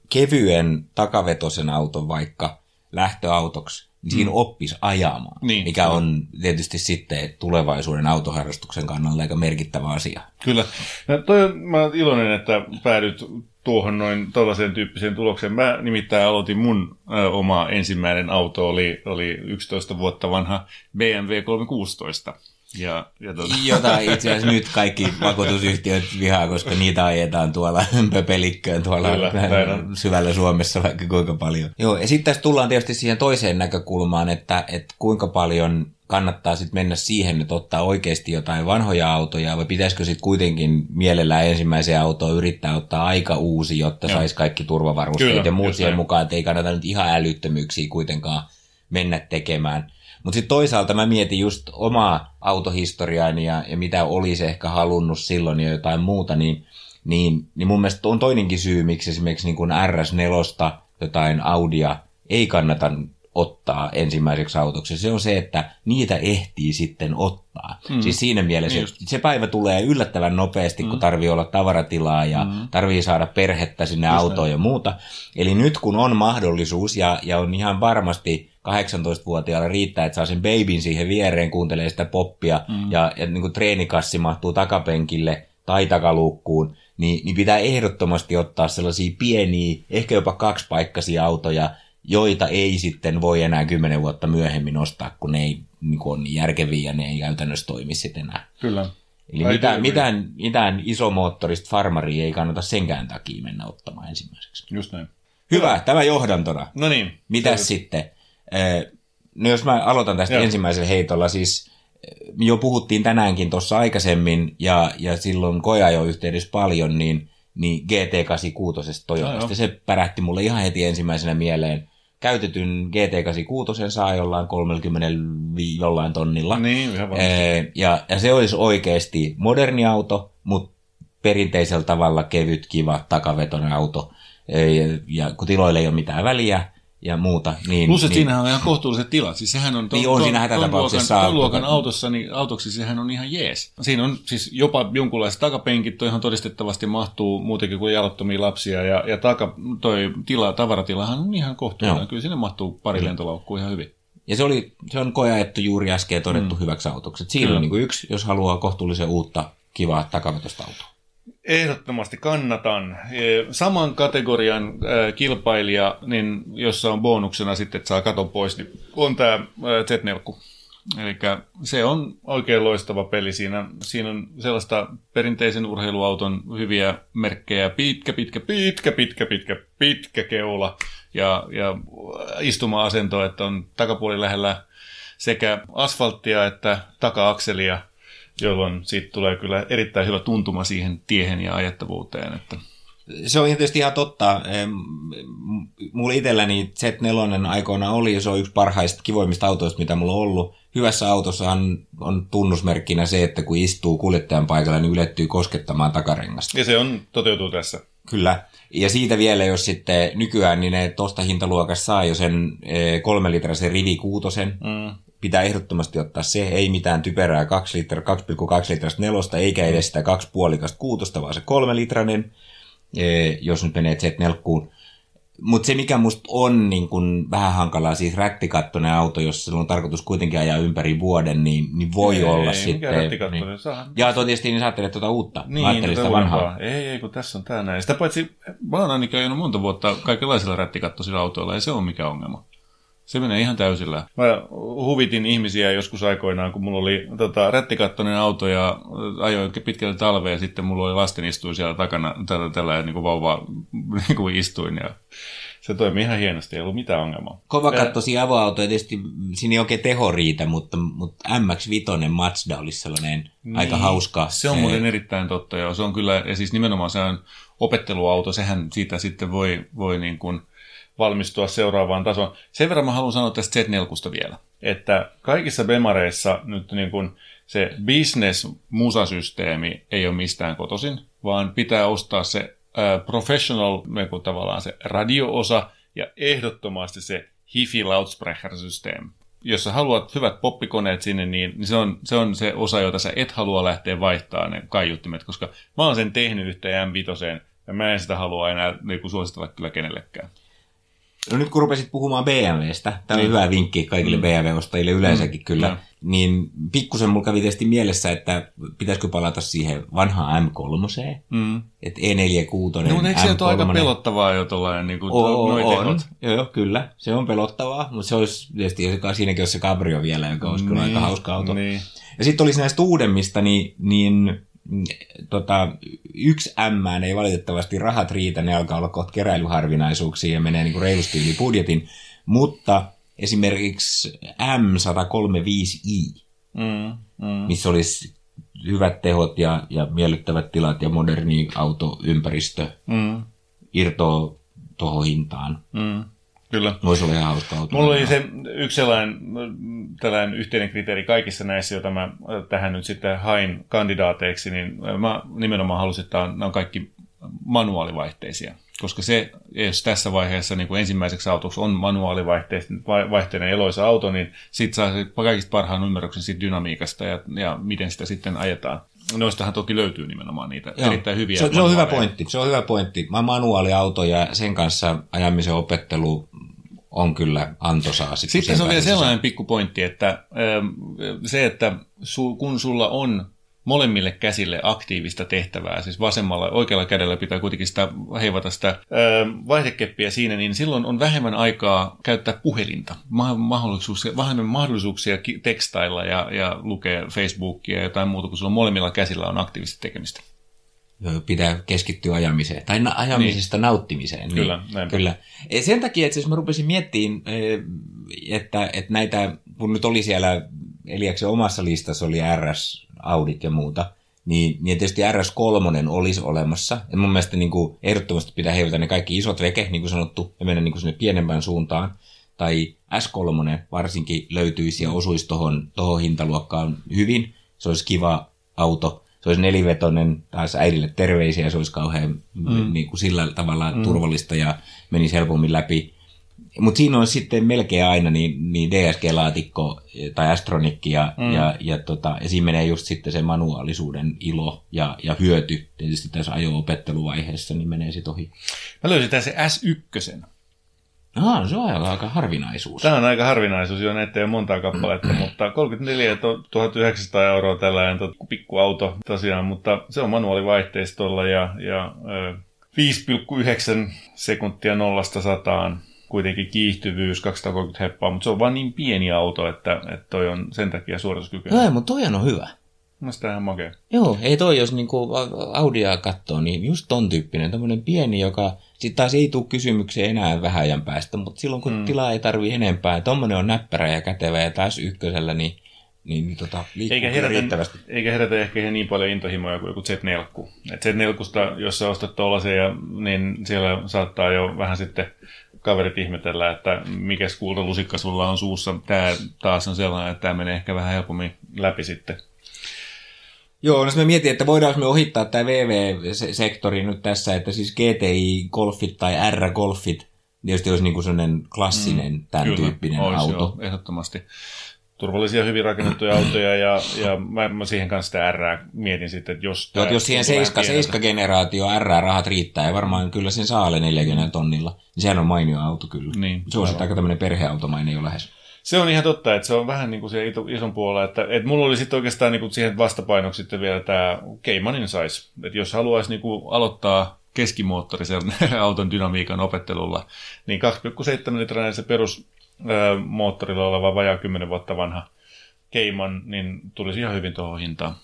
Speaker 1: kevyen takavetosen auton vaikka lähtöautoksi, niin siinä mm. oppisi ajamaan, niin, mikä on tietysti sitten tulevaisuuden autoharrastuksen kannalta aika merkittävä asia.
Speaker 2: Kyllä. Ja toi, mä olen iloinen, että päädyt tuohon noin tällaiseen tyyppiseen tulokseen. Mä nimittäin aloitin mun ö, oma ensimmäinen auto, oli, oli 11 vuotta vanha BMW 316. Ja, ja tuota...
Speaker 1: Jota itse asiassa nyt kaikki vakuutusyhtiöt vihaa, koska niitä ajetaan tuolla pöpelikköön tuolla Kyllä, syvällä Suomessa vaikka kuinka paljon. Joo, ja sitten tässä tullaan tietysti siihen toiseen näkökulmaan, että, että kuinka paljon kannattaa sitten mennä siihen, että ottaa oikeasti jotain vanhoja autoja, vai pitäisikö sitten kuitenkin mielellään ensimmäiseen autoon yrittää ottaa aika uusi, jotta saisi kaikki turvavarusteet Kyllä, ja muut siihen mukaan, että ei kannata nyt ihan älyttömyyksiä kuitenkaan mennä tekemään. Mutta sitten toisaalta mä mietin just omaa autohistoriaani ja, ja mitä olisi ehkä halunnut silloin ja jotain muuta, niin, niin, niin mun mielestä on toinenkin syy, miksi esimerkiksi niin kuin RS4 jotain Audia ei kannata ottaa ensimmäiseksi autoksi. Se on se, että niitä ehtii sitten ottaa. Mm. Siis siinä mielessä, niin että se päivä tulee yllättävän nopeasti, mm. kun tarvii olla tavaratilaa ja mm. tarvii saada perhettä sinne Just autoon näin. ja muuta. Eli nyt kun on mahdollisuus ja, ja on ihan varmasti 18-vuotiaalla riittää, että saa sen babyn siihen viereen, kuuntelee sitä poppia mm. ja, ja niin kuin treenikassi mahtuu takapenkille tai takaluukkuun, niin, niin pitää ehdottomasti ottaa sellaisia pieniä, ehkä jopa kaksipaikkaisia autoja, joita ei sitten voi enää kymmenen vuotta myöhemmin ostaa, kun ne ei niin kuin on niin järkeviä ja ne ei käytännössä toimi sitten enää.
Speaker 2: Kyllä.
Speaker 1: Eli mitään, mitään, mitään isomoottorista farmaria ei kannata senkään takia mennä ottamaan ensimmäiseksi.
Speaker 2: Just näin.
Speaker 1: Hyvä, Hyvä. tämä johdantona.
Speaker 2: No niin.
Speaker 1: Mitäs sitten? No jos mä aloitan tästä Joo. ensimmäisellä heitolla, siis jo puhuttiin tänäänkin tuossa aikaisemmin, ja, ja silloin jo yhteydessä paljon, niin, niin GT86 Toyotasta. No, se pärähti mulle ihan heti ensimmäisenä mieleen käytetyn GT86 saa jollain 30 jollain tonnilla.
Speaker 2: Niin, ihan
Speaker 1: ja, ja se olisi oikeasti moderni auto, mutta perinteisellä tavalla kevyt, kiva, takavetoinen auto. Ja kun tiloille ei ole mitään väliä, ja muuta. Niin,
Speaker 2: Plus,
Speaker 1: että
Speaker 2: niin, siinähän on ihan kohtuulliset tilat. Siis sehän on,
Speaker 1: ton, niin on ton, siinä ton, luokan,
Speaker 2: ton luokan autossa, niin autoksi sehän on ihan jees. Siinä on siis jopa jonkunlaiset takapenkit, toi ihan todistettavasti mahtuu muutenkin kuin jalottomia lapsia, ja, ja taka, toi tila, tavaratilahan on ihan kohtuullinen. Joo. Kyllä sinne mahtuu pari mm. lentolaukkua ihan hyvin.
Speaker 1: Ja se, oli, se on kojaettu juuri äsken todettu mm. hyväksi autoksi. Siinä Kyllä. on niin kuin yksi, jos haluaa kohtuullisen uutta, kivaa takavetosta autoa.
Speaker 2: Ehdottomasti kannatan. E, saman kategorian kilpailija, niin jossa on bonuksena sitten, että saa katon pois, niin on tämä Z4. Eli se on oikein loistava peli. Siinä, siinä on sellaista perinteisen urheiluauton hyviä merkkejä. Pitkä, pitkä, pitkä, pitkä, pitkä, pitkä keula ja, ja istuma-asento, että on takapuoli lähellä sekä asfalttia että taka-akselia – jolloin siitä tulee kyllä erittäin hyvä tuntuma siihen tiehen ja ajettavuuteen. Että...
Speaker 1: Se on tietysti ihan totta. Mulla itselläni Z4 aikoina oli, se on yksi parhaista kivoimmista autoista, mitä mulla on ollut. Hyvässä autossahan on tunnusmerkkinä se, että kun istuu kuljettajan paikalla, niin ylettyy koskettamaan takarengasta.
Speaker 2: Ja se on, toteutuu tässä.
Speaker 1: Kyllä. Ja siitä vielä, jos sitten nykyään, niin ne tosta hintaluokassa saa jo sen kolme litrasen rivi kuutosen, mm pitää ehdottomasti ottaa se, ei mitään typerää 2 litra, 2,2 litrasta nelosta, eikä edes sitä 2,5 kuutosta, vaan se kolme litranen, e, jos nyt menee Z4. Mutta se, mikä musta on niin kun vähän hankalaa, siis rättikattoinen auto, jos sillä on tarkoitus kuitenkin ajaa ympäri vuoden, niin, niin voi
Speaker 2: ei,
Speaker 1: olla
Speaker 2: ei,
Speaker 1: sitten...
Speaker 2: Niin.
Speaker 1: Saa... Ja tietysti niin sä ajattelet tuota uutta.
Speaker 2: Niin, sitä vanhaa. Ei, ei, kun tässä on tää näin. Sitä paitsi, mä oon ainakin ajanut monta vuotta kaikenlaisilla rättikattoisilla autoilla, ei se ole mikään ongelma. Se menee ihan täysillä. Mä huvitin ihmisiä joskus aikoinaan, kun mulla oli tota, rättikattoinen auto ja ajoin pitkälle talveen ja sitten mulla oli lastenistuin siellä takana, tällä, tällä niin kuin vauva niin kuin istuin ja se toimii ihan hienosti, ei ollut mitään ongelmaa.
Speaker 1: Kovakattoisia avoautoja tietysti, siinä ei oikein teho riitä, mutta, mutta MX-5 Mazda olisi sellainen niin, aika hauska.
Speaker 2: Se on muuten erittäin totta, ja se on kyllä, ja siis nimenomaan se on opetteluauto, sehän siitä sitten voi, voi niin kuin valmistua seuraavaan tasoon. Sen verran mä haluan sanoa tästä Z4 vielä, että kaikissa Bemareissa nyt niin kuin se business-musasysteemi ei ole mistään kotoisin, vaan pitää ostaa se professional, niin tavallaan se radio-osa ja ehdottomasti se HiFi loudsprecher-systeemi. Jos sä haluat hyvät poppikoneet sinne, niin, niin se, on, se on se osa, jota sä et halua lähteä vaihtaa ne kaiuttimet, koska mä oon sen tehnyt yhteen M5, ja mä en sitä halua enää niin suositella kyllä kenellekään.
Speaker 1: No nyt kun rupesit puhumaan BMWstä, tämä on mm. hyvä vinkki kaikille mm. BMW-ostajille yleensäkin mm. kyllä, mm. niin pikkusen mulla kävi tietysti mielessä, että pitäisikö palata siihen vanhaan M3, mm. että E46,
Speaker 2: No, eikö se ole aika pelottavaa jo tuollainen niin kuin
Speaker 1: on. Joo, kyllä, se on pelottavaa, mutta se olisi tietysti, siinäkin olisi se Cabrio vielä, joka olisi niin, aika hauska auto. Niin. Ja sitten olisi näistä uudemmista, niin, niin tota, yksi M ei valitettavasti rahat riitä, ne alkaa olla kohta keräilyharvinaisuuksia ja menee niin kuin reilusti yli budjetin, mutta esimerkiksi M135i, mm, mm. missä olisi hyvät tehot ja, ja miellyttävät tilat ja moderni autoympäristö, mm. irtoaa tuohon hintaan. Mm.
Speaker 2: Kyllä.
Speaker 1: Voisi olla ihan hauska auto.
Speaker 2: Mulla oli se yksi sellainen tällainen yhteinen kriteeri kaikissa näissä, joita mä tähän nyt sitten hain kandidaateiksi, niin mä nimenomaan halusin, että nämä on kaikki manuaalivaihteisia. Koska se, jos tässä vaiheessa niin kuin ensimmäiseksi autoksi on manuaalivaihteinen eloisa auto, niin sitten saa kaikista parhaan ymmärryksen siitä dynamiikasta ja, ja miten sitä sitten ajetaan. Noistahan toki löytyy nimenomaan niitä Joo. erittäin hyviä
Speaker 1: se, se on hyvä pointti. Se on hyvä pointti. Mä manuaaliauto ja sen kanssa ajamisen opettelu on kyllä antoisaa.
Speaker 2: Sitten, sitten se on vielä sellainen pikkupointti, että ähm, se, että kun sulla on molemmille käsille aktiivista tehtävää, siis vasemmalla oikealla kädellä pitää kuitenkin sitä heivata sitä ö, ähm, vaihdekeppiä siinä, niin silloin on vähemmän aikaa käyttää puhelinta, mahdollisuuksia, vähemmän mahdollisuuksia tekstailla ja, ja lukea Facebookia ja jotain muuta, kun sulla molemmilla käsillä on aktiivista tekemistä
Speaker 1: pitää keskittyä ajamiseen, tai ajamisesta niin. nauttimiseen.
Speaker 2: Kyllä, niin,
Speaker 1: kyllä. Sen takia, että siis mä rupesin miettimään, että, että näitä, kun nyt oli siellä Eliaksen omassa listassa oli RS, Audit ja muuta, niin, niin tietysti RS3 olisi olemassa. Ja mun mielestä niin kuin, ehdottomasti pitää heivata ne kaikki isot veke, niin kuin sanottu, ja mennä niin kuin sinne pienempään suuntaan. Tai S3 varsinkin löytyisi ja osuisi tuohon hintaluokkaan hyvin. Se olisi kiva auto se olisi nelivetonen, taas äidille terveisiä, se olisi kauhean mm. niin kuin sillä tavalla mm. turvallista ja menisi helpommin läpi. Mutta siinä on sitten melkein aina niin, niin DSG-laatikko tai Astronikki ja, mm. ja, ja, tota, ja siinä menee just sitten se manuaalisuuden ilo ja, ja hyöty. Tietysti tässä ajo-opetteluvaiheessa niin menee sitten ohi.
Speaker 2: Mä löysin tässä S1.
Speaker 1: Ah, se on aika, aika harvinaisuus.
Speaker 2: Tämä on aika harvinaisuus, jo näitä ei ole montaa kappaletta, mutta 34 900 euroa tällainen pikkuauto tosiaan, mutta se on manuaalivaihteistolla ja, ja 5,9 sekuntia nollasta sataan kuitenkin kiihtyvyys 230 heppaa, mutta se on vain niin pieni auto, että, että toi on sen takia suorituskykyinen.
Speaker 1: Ei, mutta toi on hyvä.
Speaker 2: Mielestäni ihan makea.
Speaker 1: Joo, ei toi, jos niinku Audia katsoo, niin just ton tyyppinen, tämmöinen pieni, joka sitten taas ei tule kysymyksiä enää vähän ajan päästä, mutta silloin kun mm. tilaa ei tarvi enempää, tommonen on näppärä ja kätevä ja taas ykkösellä, niin niin, niin tota,
Speaker 2: eikä herätä, riittävästi. Eikä herätä ehkä niin paljon intohimoja kuin joku Z4. Et Z4, jos sä ostat tuollaisen, niin siellä saattaa jo vähän sitten kaverit ihmetellä, että mikä kultalusikka sulla on suussa. Tämä taas on sellainen, että tämä menee ehkä vähän helpommin läpi sitten.
Speaker 1: Joo, no mä mietin, että voidaanko me ohittaa tämä VV-sektori nyt tässä, että siis GTI-golfit tai R-golfit tietysti olisi niin kuin sellainen klassinen mm, tämän kyllä, tyyppinen olisi, auto. Joo,
Speaker 2: ehdottomasti. Turvallisia, hyvin rakennettuja autoja ja, ja mä, mä siihen kanssa sitä R mietin sitten, että jos...
Speaker 1: Joo, jos siihen 7, 7 generaatio R-rahat riittää ja varmaan kyllä sen saa alle 40 tonnilla, niin sehän on mainio auto kyllä. Niin, se on sitten aika tämmöinen perheautomainen jo lähes.
Speaker 2: Se on ihan totta, että se on vähän niin kuin se ison puolella, että, että mulla oli sitten oikeastaan niin kuin siihen vastapainoksi sitten vielä tämä Caymanin size. Että jos haluaisi niin kuin aloittaa keskimoottorisen auton dynamiikan opettelulla, niin 2,7 litrainen se perusmoottorilla oleva vajaa 10 vuotta vanha Cayman, niin tulisi ihan hyvin tuohon hintaan.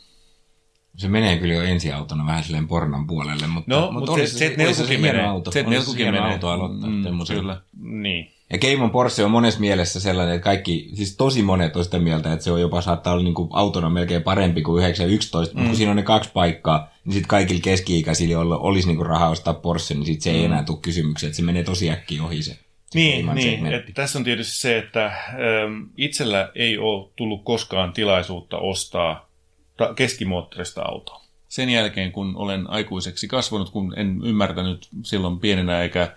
Speaker 1: Se menee kyllä jo ensiautona vähän silleen pornan puolelle, mutta,
Speaker 2: No, mutta
Speaker 1: olisi
Speaker 2: se, se,
Speaker 1: olisi
Speaker 2: se,
Speaker 1: hieno
Speaker 2: menee.
Speaker 1: auto.
Speaker 2: Se,
Speaker 1: Olisi
Speaker 2: se menee.
Speaker 1: auto aloittaa
Speaker 2: Mm. Kyllä, niin.
Speaker 1: Ja Cayman Porsche on monessa mielessä sellainen, että kaikki, siis tosi monet on sitä mieltä, että se on jopa saattaa olla niin kuin autona melkein parempi kuin 911, mm. mutta kun siinä on ne kaksi paikkaa, niin sitten kaikilla keski-ikäisillä joilla olisi niin kuin rahaa ostaa Porsche, niin sitten se ei enää tule kysymykseen, että se menee tosi äkkiä ohi se.
Speaker 2: Niin, niin että tässä on tietysti se, että äm, itsellä ei ole tullut koskaan tilaisuutta ostaa ta- keskimoottorista autoa. Sen jälkeen, kun olen aikuiseksi kasvanut, kun en ymmärtänyt silloin pienenä eikä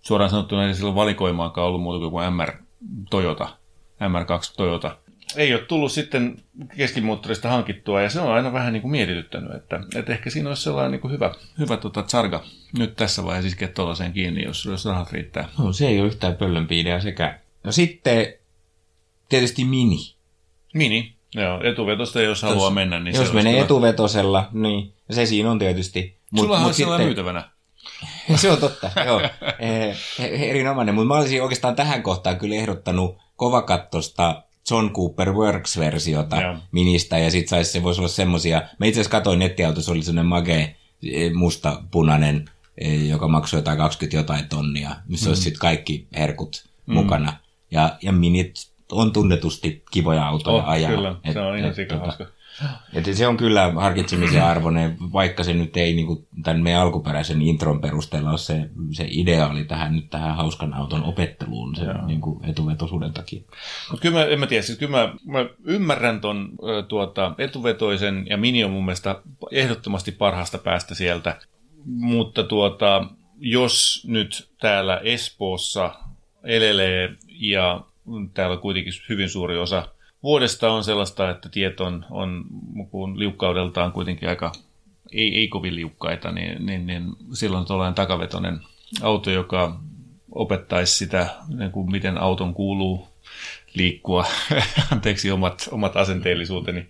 Speaker 2: suoraan sanottuna ei silloin valikoimaakaan ollut muuta kuin MR Toyota, MR2 Toyota. Ei ole tullut sitten keskimoottorista hankittua ja se on aina vähän niin kuin mietityttänyt, että, että ehkä siinä olisi sellainen niin kuin hyvä, hyvä tota charga nyt tässä vaiheessa iskeä tuollaiseen kiinni, jos, jos rahat riittää.
Speaker 1: No, se ei ole yhtään pöllömpi idea sekä. No sitten tietysti Mini.
Speaker 2: Mini, joo, etuvetosta jos haluaa mennä, niin
Speaker 1: Jos menee
Speaker 2: olisi
Speaker 1: etuvetosella, niin se siinä on tietysti.
Speaker 2: hyvä. Sullahan on sellainen myytävänä.
Speaker 1: Se on totta, joo. Eh, erinomainen, mutta mä olisin oikeastaan tähän kohtaan kyllä ehdottanut kovakattosta John Cooper Works-versiota
Speaker 2: Joo.
Speaker 1: ministä, ja sit sais, se voisi olla semmosia, mä itse asiassa katsoin nettiautossa, oli semmoinen magee, eh, musta punainen, eh, joka maksoi jotain 20 jotain tonnia, missä mm. olisi sitten kaikki herkut mm. mukana. Ja, ja minit on tunnetusti kivoja autoja
Speaker 2: Oh,
Speaker 1: ajaa.
Speaker 2: kyllä, se on ihan
Speaker 1: Et,
Speaker 2: sika
Speaker 1: tota,
Speaker 2: hauska.
Speaker 1: et se on kyllä harkitsemisen arvoinen, vaikka se nyt ei niin tämän meidän alkuperäisen intron perusteella ole se, se ideaali tähän, nyt tähän hauskan auton opetteluun se niin kuin etuvetosuuden takia.
Speaker 2: Mutta kyllä mä, en mä tiedä, siis kyllä mä, mä ymmärrän ton tuota, etuvetoisen ja Mini on mun mielestä ehdottomasti parhaasta päästä sieltä. Mutta tuota, jos nyt täällä Espoossa elelee ja täällä kuitenkin hyvin suuri osa vuodesta on sellaista, että tiet on, on kun liukkaudeltaan kuitenkin aika ei, ei kovin liukkaita, niin, niin, niin silloin tuollainen takavetoinen auto, joka opettaisi sitä, niin kuin miten auton kuuluu liikkua, anteeksi omat, omat asenteellisuuteni,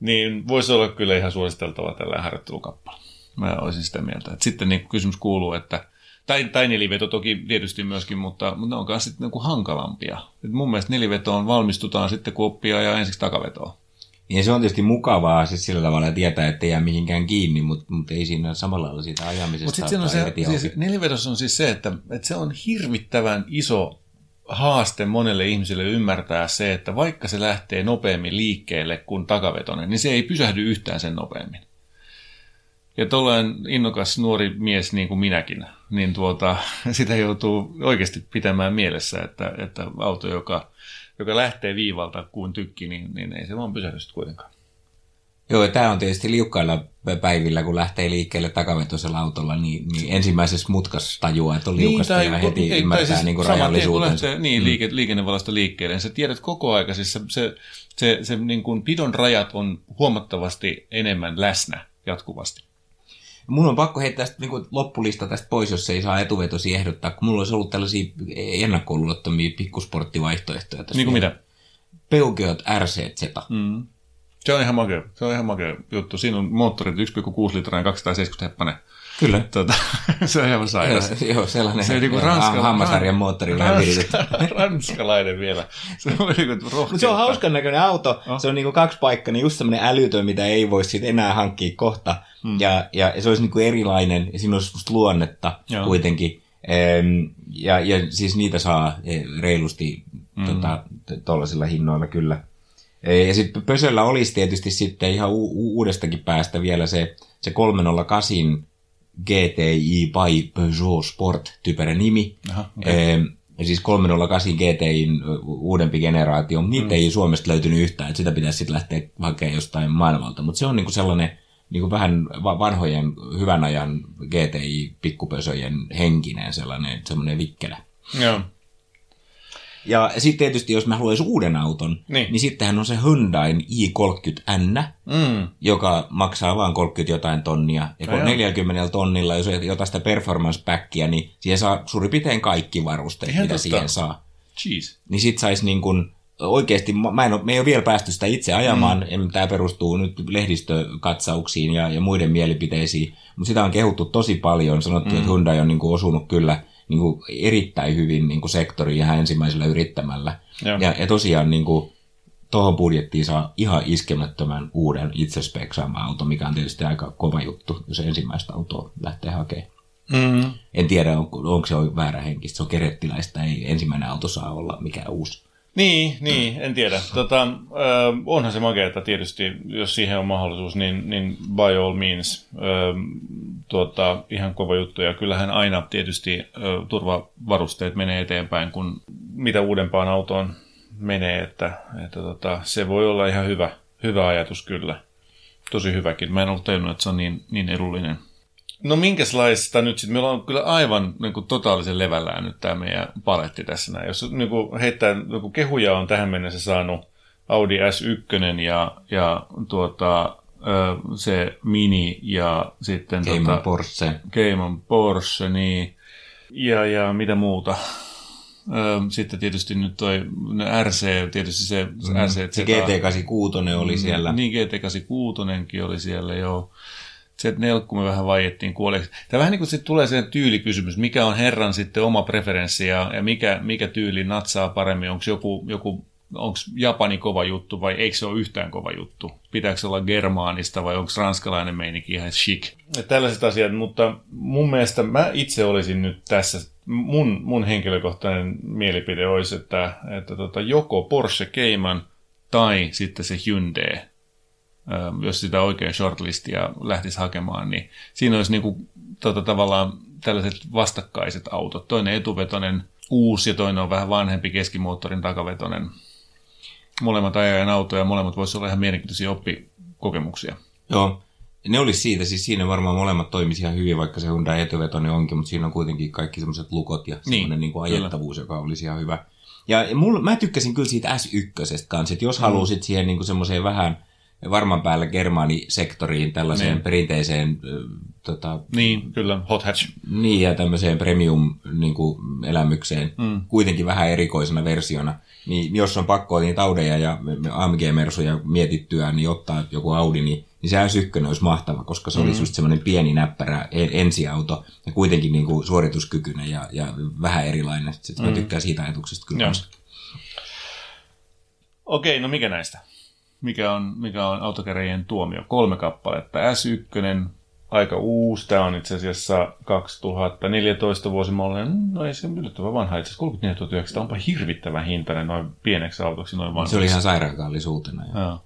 Speaker 2: niin voisi olla kyllä ihan suositeltava tällä harjoittelukappale. Mä olisin sitä mieltä. Et sitten niin kysymys kuuluu, että tai, tai neliveto toki tietysti myöskin, mutta, mutta ne on myös sitten niin hankalampia. Et mun mielestä nelivetoon valmistutaan sitten, kun oppii ajaa ensiksi takavetoa.
Speaker 1: Ja se on tietysti mukavaa siis sillä tavalla tietää, että ei jää mihinkään kiinni, mutta, mutta ei siinä samalla lailla siitä ajamisesta.
Speaker 2: Mutta sitten on se, siis nelivedossa on siis se, että, että se on hirvittävän iso haaste monelle ihmiselle ymmärtää se, että vaikka se lähtee nopeammin liikkeelle kuin takavetonen, niin se ei pysähdy yhtään sen nopeammin. Ja tuollainen innokas nuori mies niin kuin minäkin, niin tuota, sitä joutuu oikeasti pitämään mielessä, että, että auto, joka, joka lähtee viivalta kuin tykki, niin, niin ei se vaan pysähdy kuitenkaan.
Speaker 1: Joo, ja tämä on tietysti liukkailla päivillä, kun lähtee liikkeelle takavetoisella autolla, niin, niin ensimmäisessä mutkassa tajuaa, että on liukasta ja heti
Speaker 2: ei,
Speaker 1: ymmärtää
Speaker 2: tai siis
Speaker 1: niin kuin
Speaker 2: tien, kun
Speaker 1: rajallisuutensa.
Speaker 2: lähtee, niin, liike, liikennevalasta liikkeelle, niin sä tiedät koko aika, siis se, se, se, se niin kuin pidon rajat on huomattavasti enemmän läsnä jatkuvasti.
Speaker 1: Mun on pakko heittää tästä niin loppulista tästä pois, jos ei saa etuvetosi ehdottaa, kun mulla olisi ollut tällaisia ennakkoluulottomia pikkusporttivaihtoehtoja. Tässä
Speaker 2: Niin kuin mitä?
Speaker 1: Peugeot RCZ.
Speaker 2: Mm. Se on ihan makea. Se on ihan makea juttu. Siinä on moottorit 1,6 litraa ja 270 heppanen.
Speaker 1: Kyllä.
Speaker 2: Tota, se on ihan sairas.
Speaker 1: Joo, joo, sellainen
Speaker 2: Se on niinku
Speaker 1: joo,
Speaker 2: ranskala-
Speaker 1: hammasarjan moottorilla
Speaker 2: Ranska- ranskalainen vielä. Se on niin kuin
Speaker 1: Mutta se on hauskan näköinen auto.
Speaker 2: Oh.
Speaker 1: Se on niinku kaksi paikkaa, niin just semmoinen älytön, mitä ei voi sit enää hankkia kohta. Hmm. Ja, ja se olisi niinku erilainen, ja siinä olisi semmoista luonnetta
Speaker 2: Joo.
Speaker 1: kuitenkin. Ehm, ja, ja siis niitä saa eh, reilusti
Speaker 2: Hmm.
Speaker 1: tota, tuollaisilla hinnoilla kyllä. Eh, Ja sitten Pösöllä olisi tietysti sitten ihan u- uudestakin päästä vielä se, se 308 GTI by Peugeot Sport typerä nimi.
Speaker 2: Aha, okei.
Speaker 1: Ee, siis 308 GTIin uudempi generaatio, mutta niitä mm. ei Suomesta löytynyt yhtään, että sitä pitäisi sitten lähteä hakemaan jostain maailmalta. Mutta se on niinku sellainen niinku vähän va- vanhojen hyvän ajan GTI-pikkupösöjen henkinen sellainen semmoinen vikkelä.
Speaker 2: Joo.
Speaker 1: Ja sitten tietysti, jos mä haluaisin uuden auton,
Speaker 2: Niin.
Speaker 1: niin, sittenhän on se Hyundain i30N,
Speaker 2: Mm.
Speaker 1: joka maksaa vain 30 jotain tonnia. Ja kun
Speaker 2: No joo.
Speaker 1: 40 tonnilla, jos ota sitä performance packia, niin siihen saa suurin piirtein kaikki varusteet,
Speaker 2: Ihan
Speaker 1: mitä
Speaker 2: totta.
Speaker 1: siihen saa.
Speaker 2: Cheese.
Speaker 1: Niin sit sais niin kuin, oikeasti, mä mä en ole, me ei ole vielä päästy sitä itse ajamaan, mm. tämä perustuu nyt lehdistökatsauksiin ja, ja muiden mielipiteisiin, mutta sitä on kehuttu tosi paljon, sanottu, mm. että Hyundai on niin kuin osunut kyllä niin kuin erittäin hyvin niin kuin sektoriin ihan ensimmäisellä yrittämällä.
Speaker 2: Joo.
Speaker 1: Ja, ja tosiaan niin kuin, tuohon budjettiin saa ihan iskemättömän uuden itse auto, mikä on tietysti aika kova juttu, jos ensimmäistä autoa lähtee hakemaan. Mm. En tiedä, onko, onko se väärä henkistä, se on kerettiläistä, ei ensimmäinen auto saa olla mikään uusi.
Speaker 2: Niin, niin, en tiedä. Tota, onhan se makeata tietysti, jos siihen on mahdollisuus, niin, niin by all means tuota, ihan kova juttu. Ja kyllähän aina tietysti turvavarusteet menee eteenpäin, kun mitä uudempaan autoon menee, että, että tota, se voi olla ihan hyvä, hyvä ajatus kyllä. Tosi hyväkin. Mä en ollut tajunnut, että se on niin, niin edullinen. No minkälaista nyt sitten? Meillä on kyllä aivan niin kuin, totaalisen levällään nyt tämä meidän paletti tässä näin. Jos niin kuin, heittää, niin kuin, kehuja on tähän mennessä saanut Audi S1 ja, ja tuota, se Mini ja sitten...
Speaker 1: Cayman tota, Porsche.
Speaker 2: Cayman Porsche, niin. Ja, ja mitä muuta? Sitten tietysti nyt toi RC, tietysti se mm. RC...
Speaker 1: Se GT86 oli siellä.
Speaker 2: Niin, GT86 oli siellä, joo se nelkku me vähän vaiettiin kuoleeksi. Tämä vähän niin kuin sitten tulee se tyylikysymys, mikä on herran sitten oma preferenssi ja, ja mikä, mikä tyyli natsaa paremmin, onko joku, joku onko Japani kova juttu vai eikö se ole yhtään kova juttu? Pitääkö olla germaanista vai onko ranskalainen meininki ihan chic? Ja tällaiset asiat, mutta mun mielestä mä itse olisin nyt tässä, mun, mun henkilökohtainen mielipide olisi, että, että tota, joko Porsche Cayman tai sitten se Hyundai jos sitä oikein shortlistia lähtisi hakemaan, niin siinä olisi niin kuin, tota, tavallaan tällaiset vastakkaiset autot. Toinen etuvetonen uusi ja toinen on vähän vanhempi keskimoottorin takavetonen. Molemmat ajajan autoja ja molemmat voisivat olla ihan mielenkiintoisia oppikokemuksia.
Speaker 1: Joo, ne olisi siitä, siis siinä varmaan molemmat toimisi ihan hyvin, vaikka se Hyundai etuvetonen onkin, mutta siinä on kuitenkin kaikki semmoiset lukot ja niin, semmoinen niin kuin ajettavuus, kyllä. joka olisi ihan hyvä. Ja mulla, mä tykkäsin kyllä siitä S1 kanssa, että jos mm. haluaisit siihen niin semmoiseen vähän varman päällä germaanisektoriin tällaiseen niin. perinteiseen tota,
Speaker 2: niin, kyllä, hot hatch.
Speaker 1: Niin, ja tämmöiseen premium-elämykseen, niin mm. kuitenkin vähän erikoisena versiona. Niin jos on pakko niin taudeja ja AMG-mersuja mietittyä, niin ottaa joku Audi, niin, niin se S1 olisi mahtava, koska se mm. olisi just semmoinen pieni näppärä ensiauto ja kuitenkin niin kuin suorituskykyinen ja, ja vähän erilainen. Sitten mm. mä tykkään siitä ajatuksesta kyllä.
Speaker 2: Okei, no mikä näistä? Mikä on, mikä on autokäräjien tuomio. Kolme kappaletta. S1, aika uusi. Tämä on itse asiassa 2014 vuosimallinen. No ei se yllättävän vanha. Itse asiassa 34 900 onpa hirvittävän hintainen noin pieneksi autoksi. Noin
Speaker 1: vanhaksi. Se oli ihan sairaankallisuutena.
Speaker 2: Ja.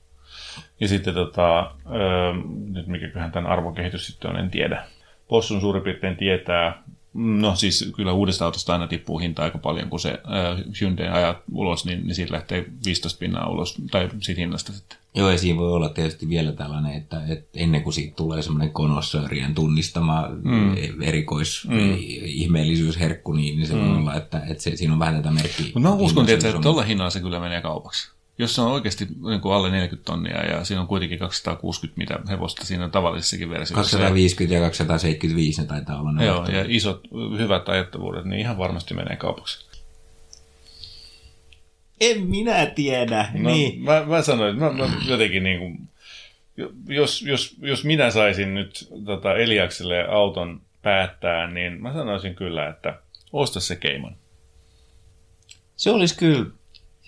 Speaker 2: ja sitten tota, ö, nyt mikäköhän tämän arvokehitys sitten on, en tiedä. Possun suurin piirtein tietää, No siis kyllä uudesta autosta aina tippuu hinta aika paljon, kun se äh, Hyundai ajaa ulos, niin, niin siitä lähtee 15 pinnaa ulos, tai siitä hinnasta sitten.
Speaker 1: Joo, ja siinä voi olla tietysti vielä tällainen, että, että ennen kuin siitä tulee semmoinen konossöörien tunnistama mm. erikois mm. ihmeellisyysherkku, niin, niin se mm. voi olla, että, että se, siinä on vähän tätä merkkiä.
Speaker 2: Mutta mä uskon, että tuolla hinnalla se kyllä menee kaupaksi jos se on oikeasti niin kuin alle 40 tonnia ja siinä on kuitenkin 260 mitä hevosta siinä tavallisessakin versiossa.
Speaker 1: 250 ja 275 ne taitaa olla.
Speaker 2: Ne Joo, ja isot hyvät ajattavuudet, niin ihan varmasti menee kaupaksi.
Speaker 1: En minä tiedä.
Speaker 2: No,
Speaker 1: niin.
Speaker 2: mä, mä sanoin, että mä, mä jotenkin niin kuin, jos, jos, jos minä saisin nyt tota Eliakselle auton päättää, niin mä sanoisin kyllä, että osta se Keiman.
Speaker 1: Se olisi kyllä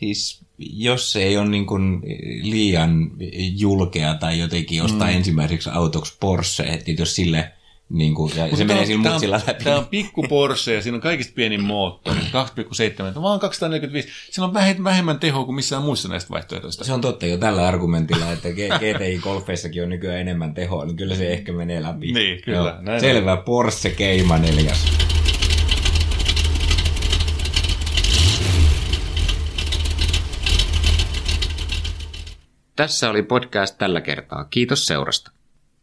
Speaker 1: Siis jos se ei ole niin kuin liian julkea tai jotenkin ostaa mm. ensimmäiseksi autoksi Porsche, että jos sille niin kuin, ja se menee sillä mutsilla läpi.
Speaker 2: Tämä on pikku Porsche ja siinä on kaikista pienin moottori, 2,7, vaan 245. Siinä on vähemmän tehoa kuin missään muissa näistä vaihtoehtoista.
Speaker 1: Se on totta jo tällä argumentilla, että GTI-golfeissakin on nykyään enemmän tehoa, niin kyllä se ehkä menee läpi.
Speaker 2: Niin, kyllä.
Speaker 1: Näin Selvä. Porsche Cayman 4. Tässä oli podcast tällä kertaa. Kiitos seurasta.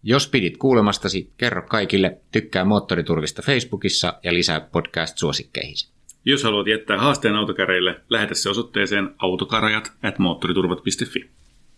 Speaker 1: Jos pidit kuulemastasi, kerro kaikille, tykkää Moottoriturvista Facebookissa ja lisää podcast-suosikkeihin.
Speaker 2: Jos haluat jättää haasteen autokäreille, lähetä se osoitteeseen autokarajat at moottoriturvat.fi.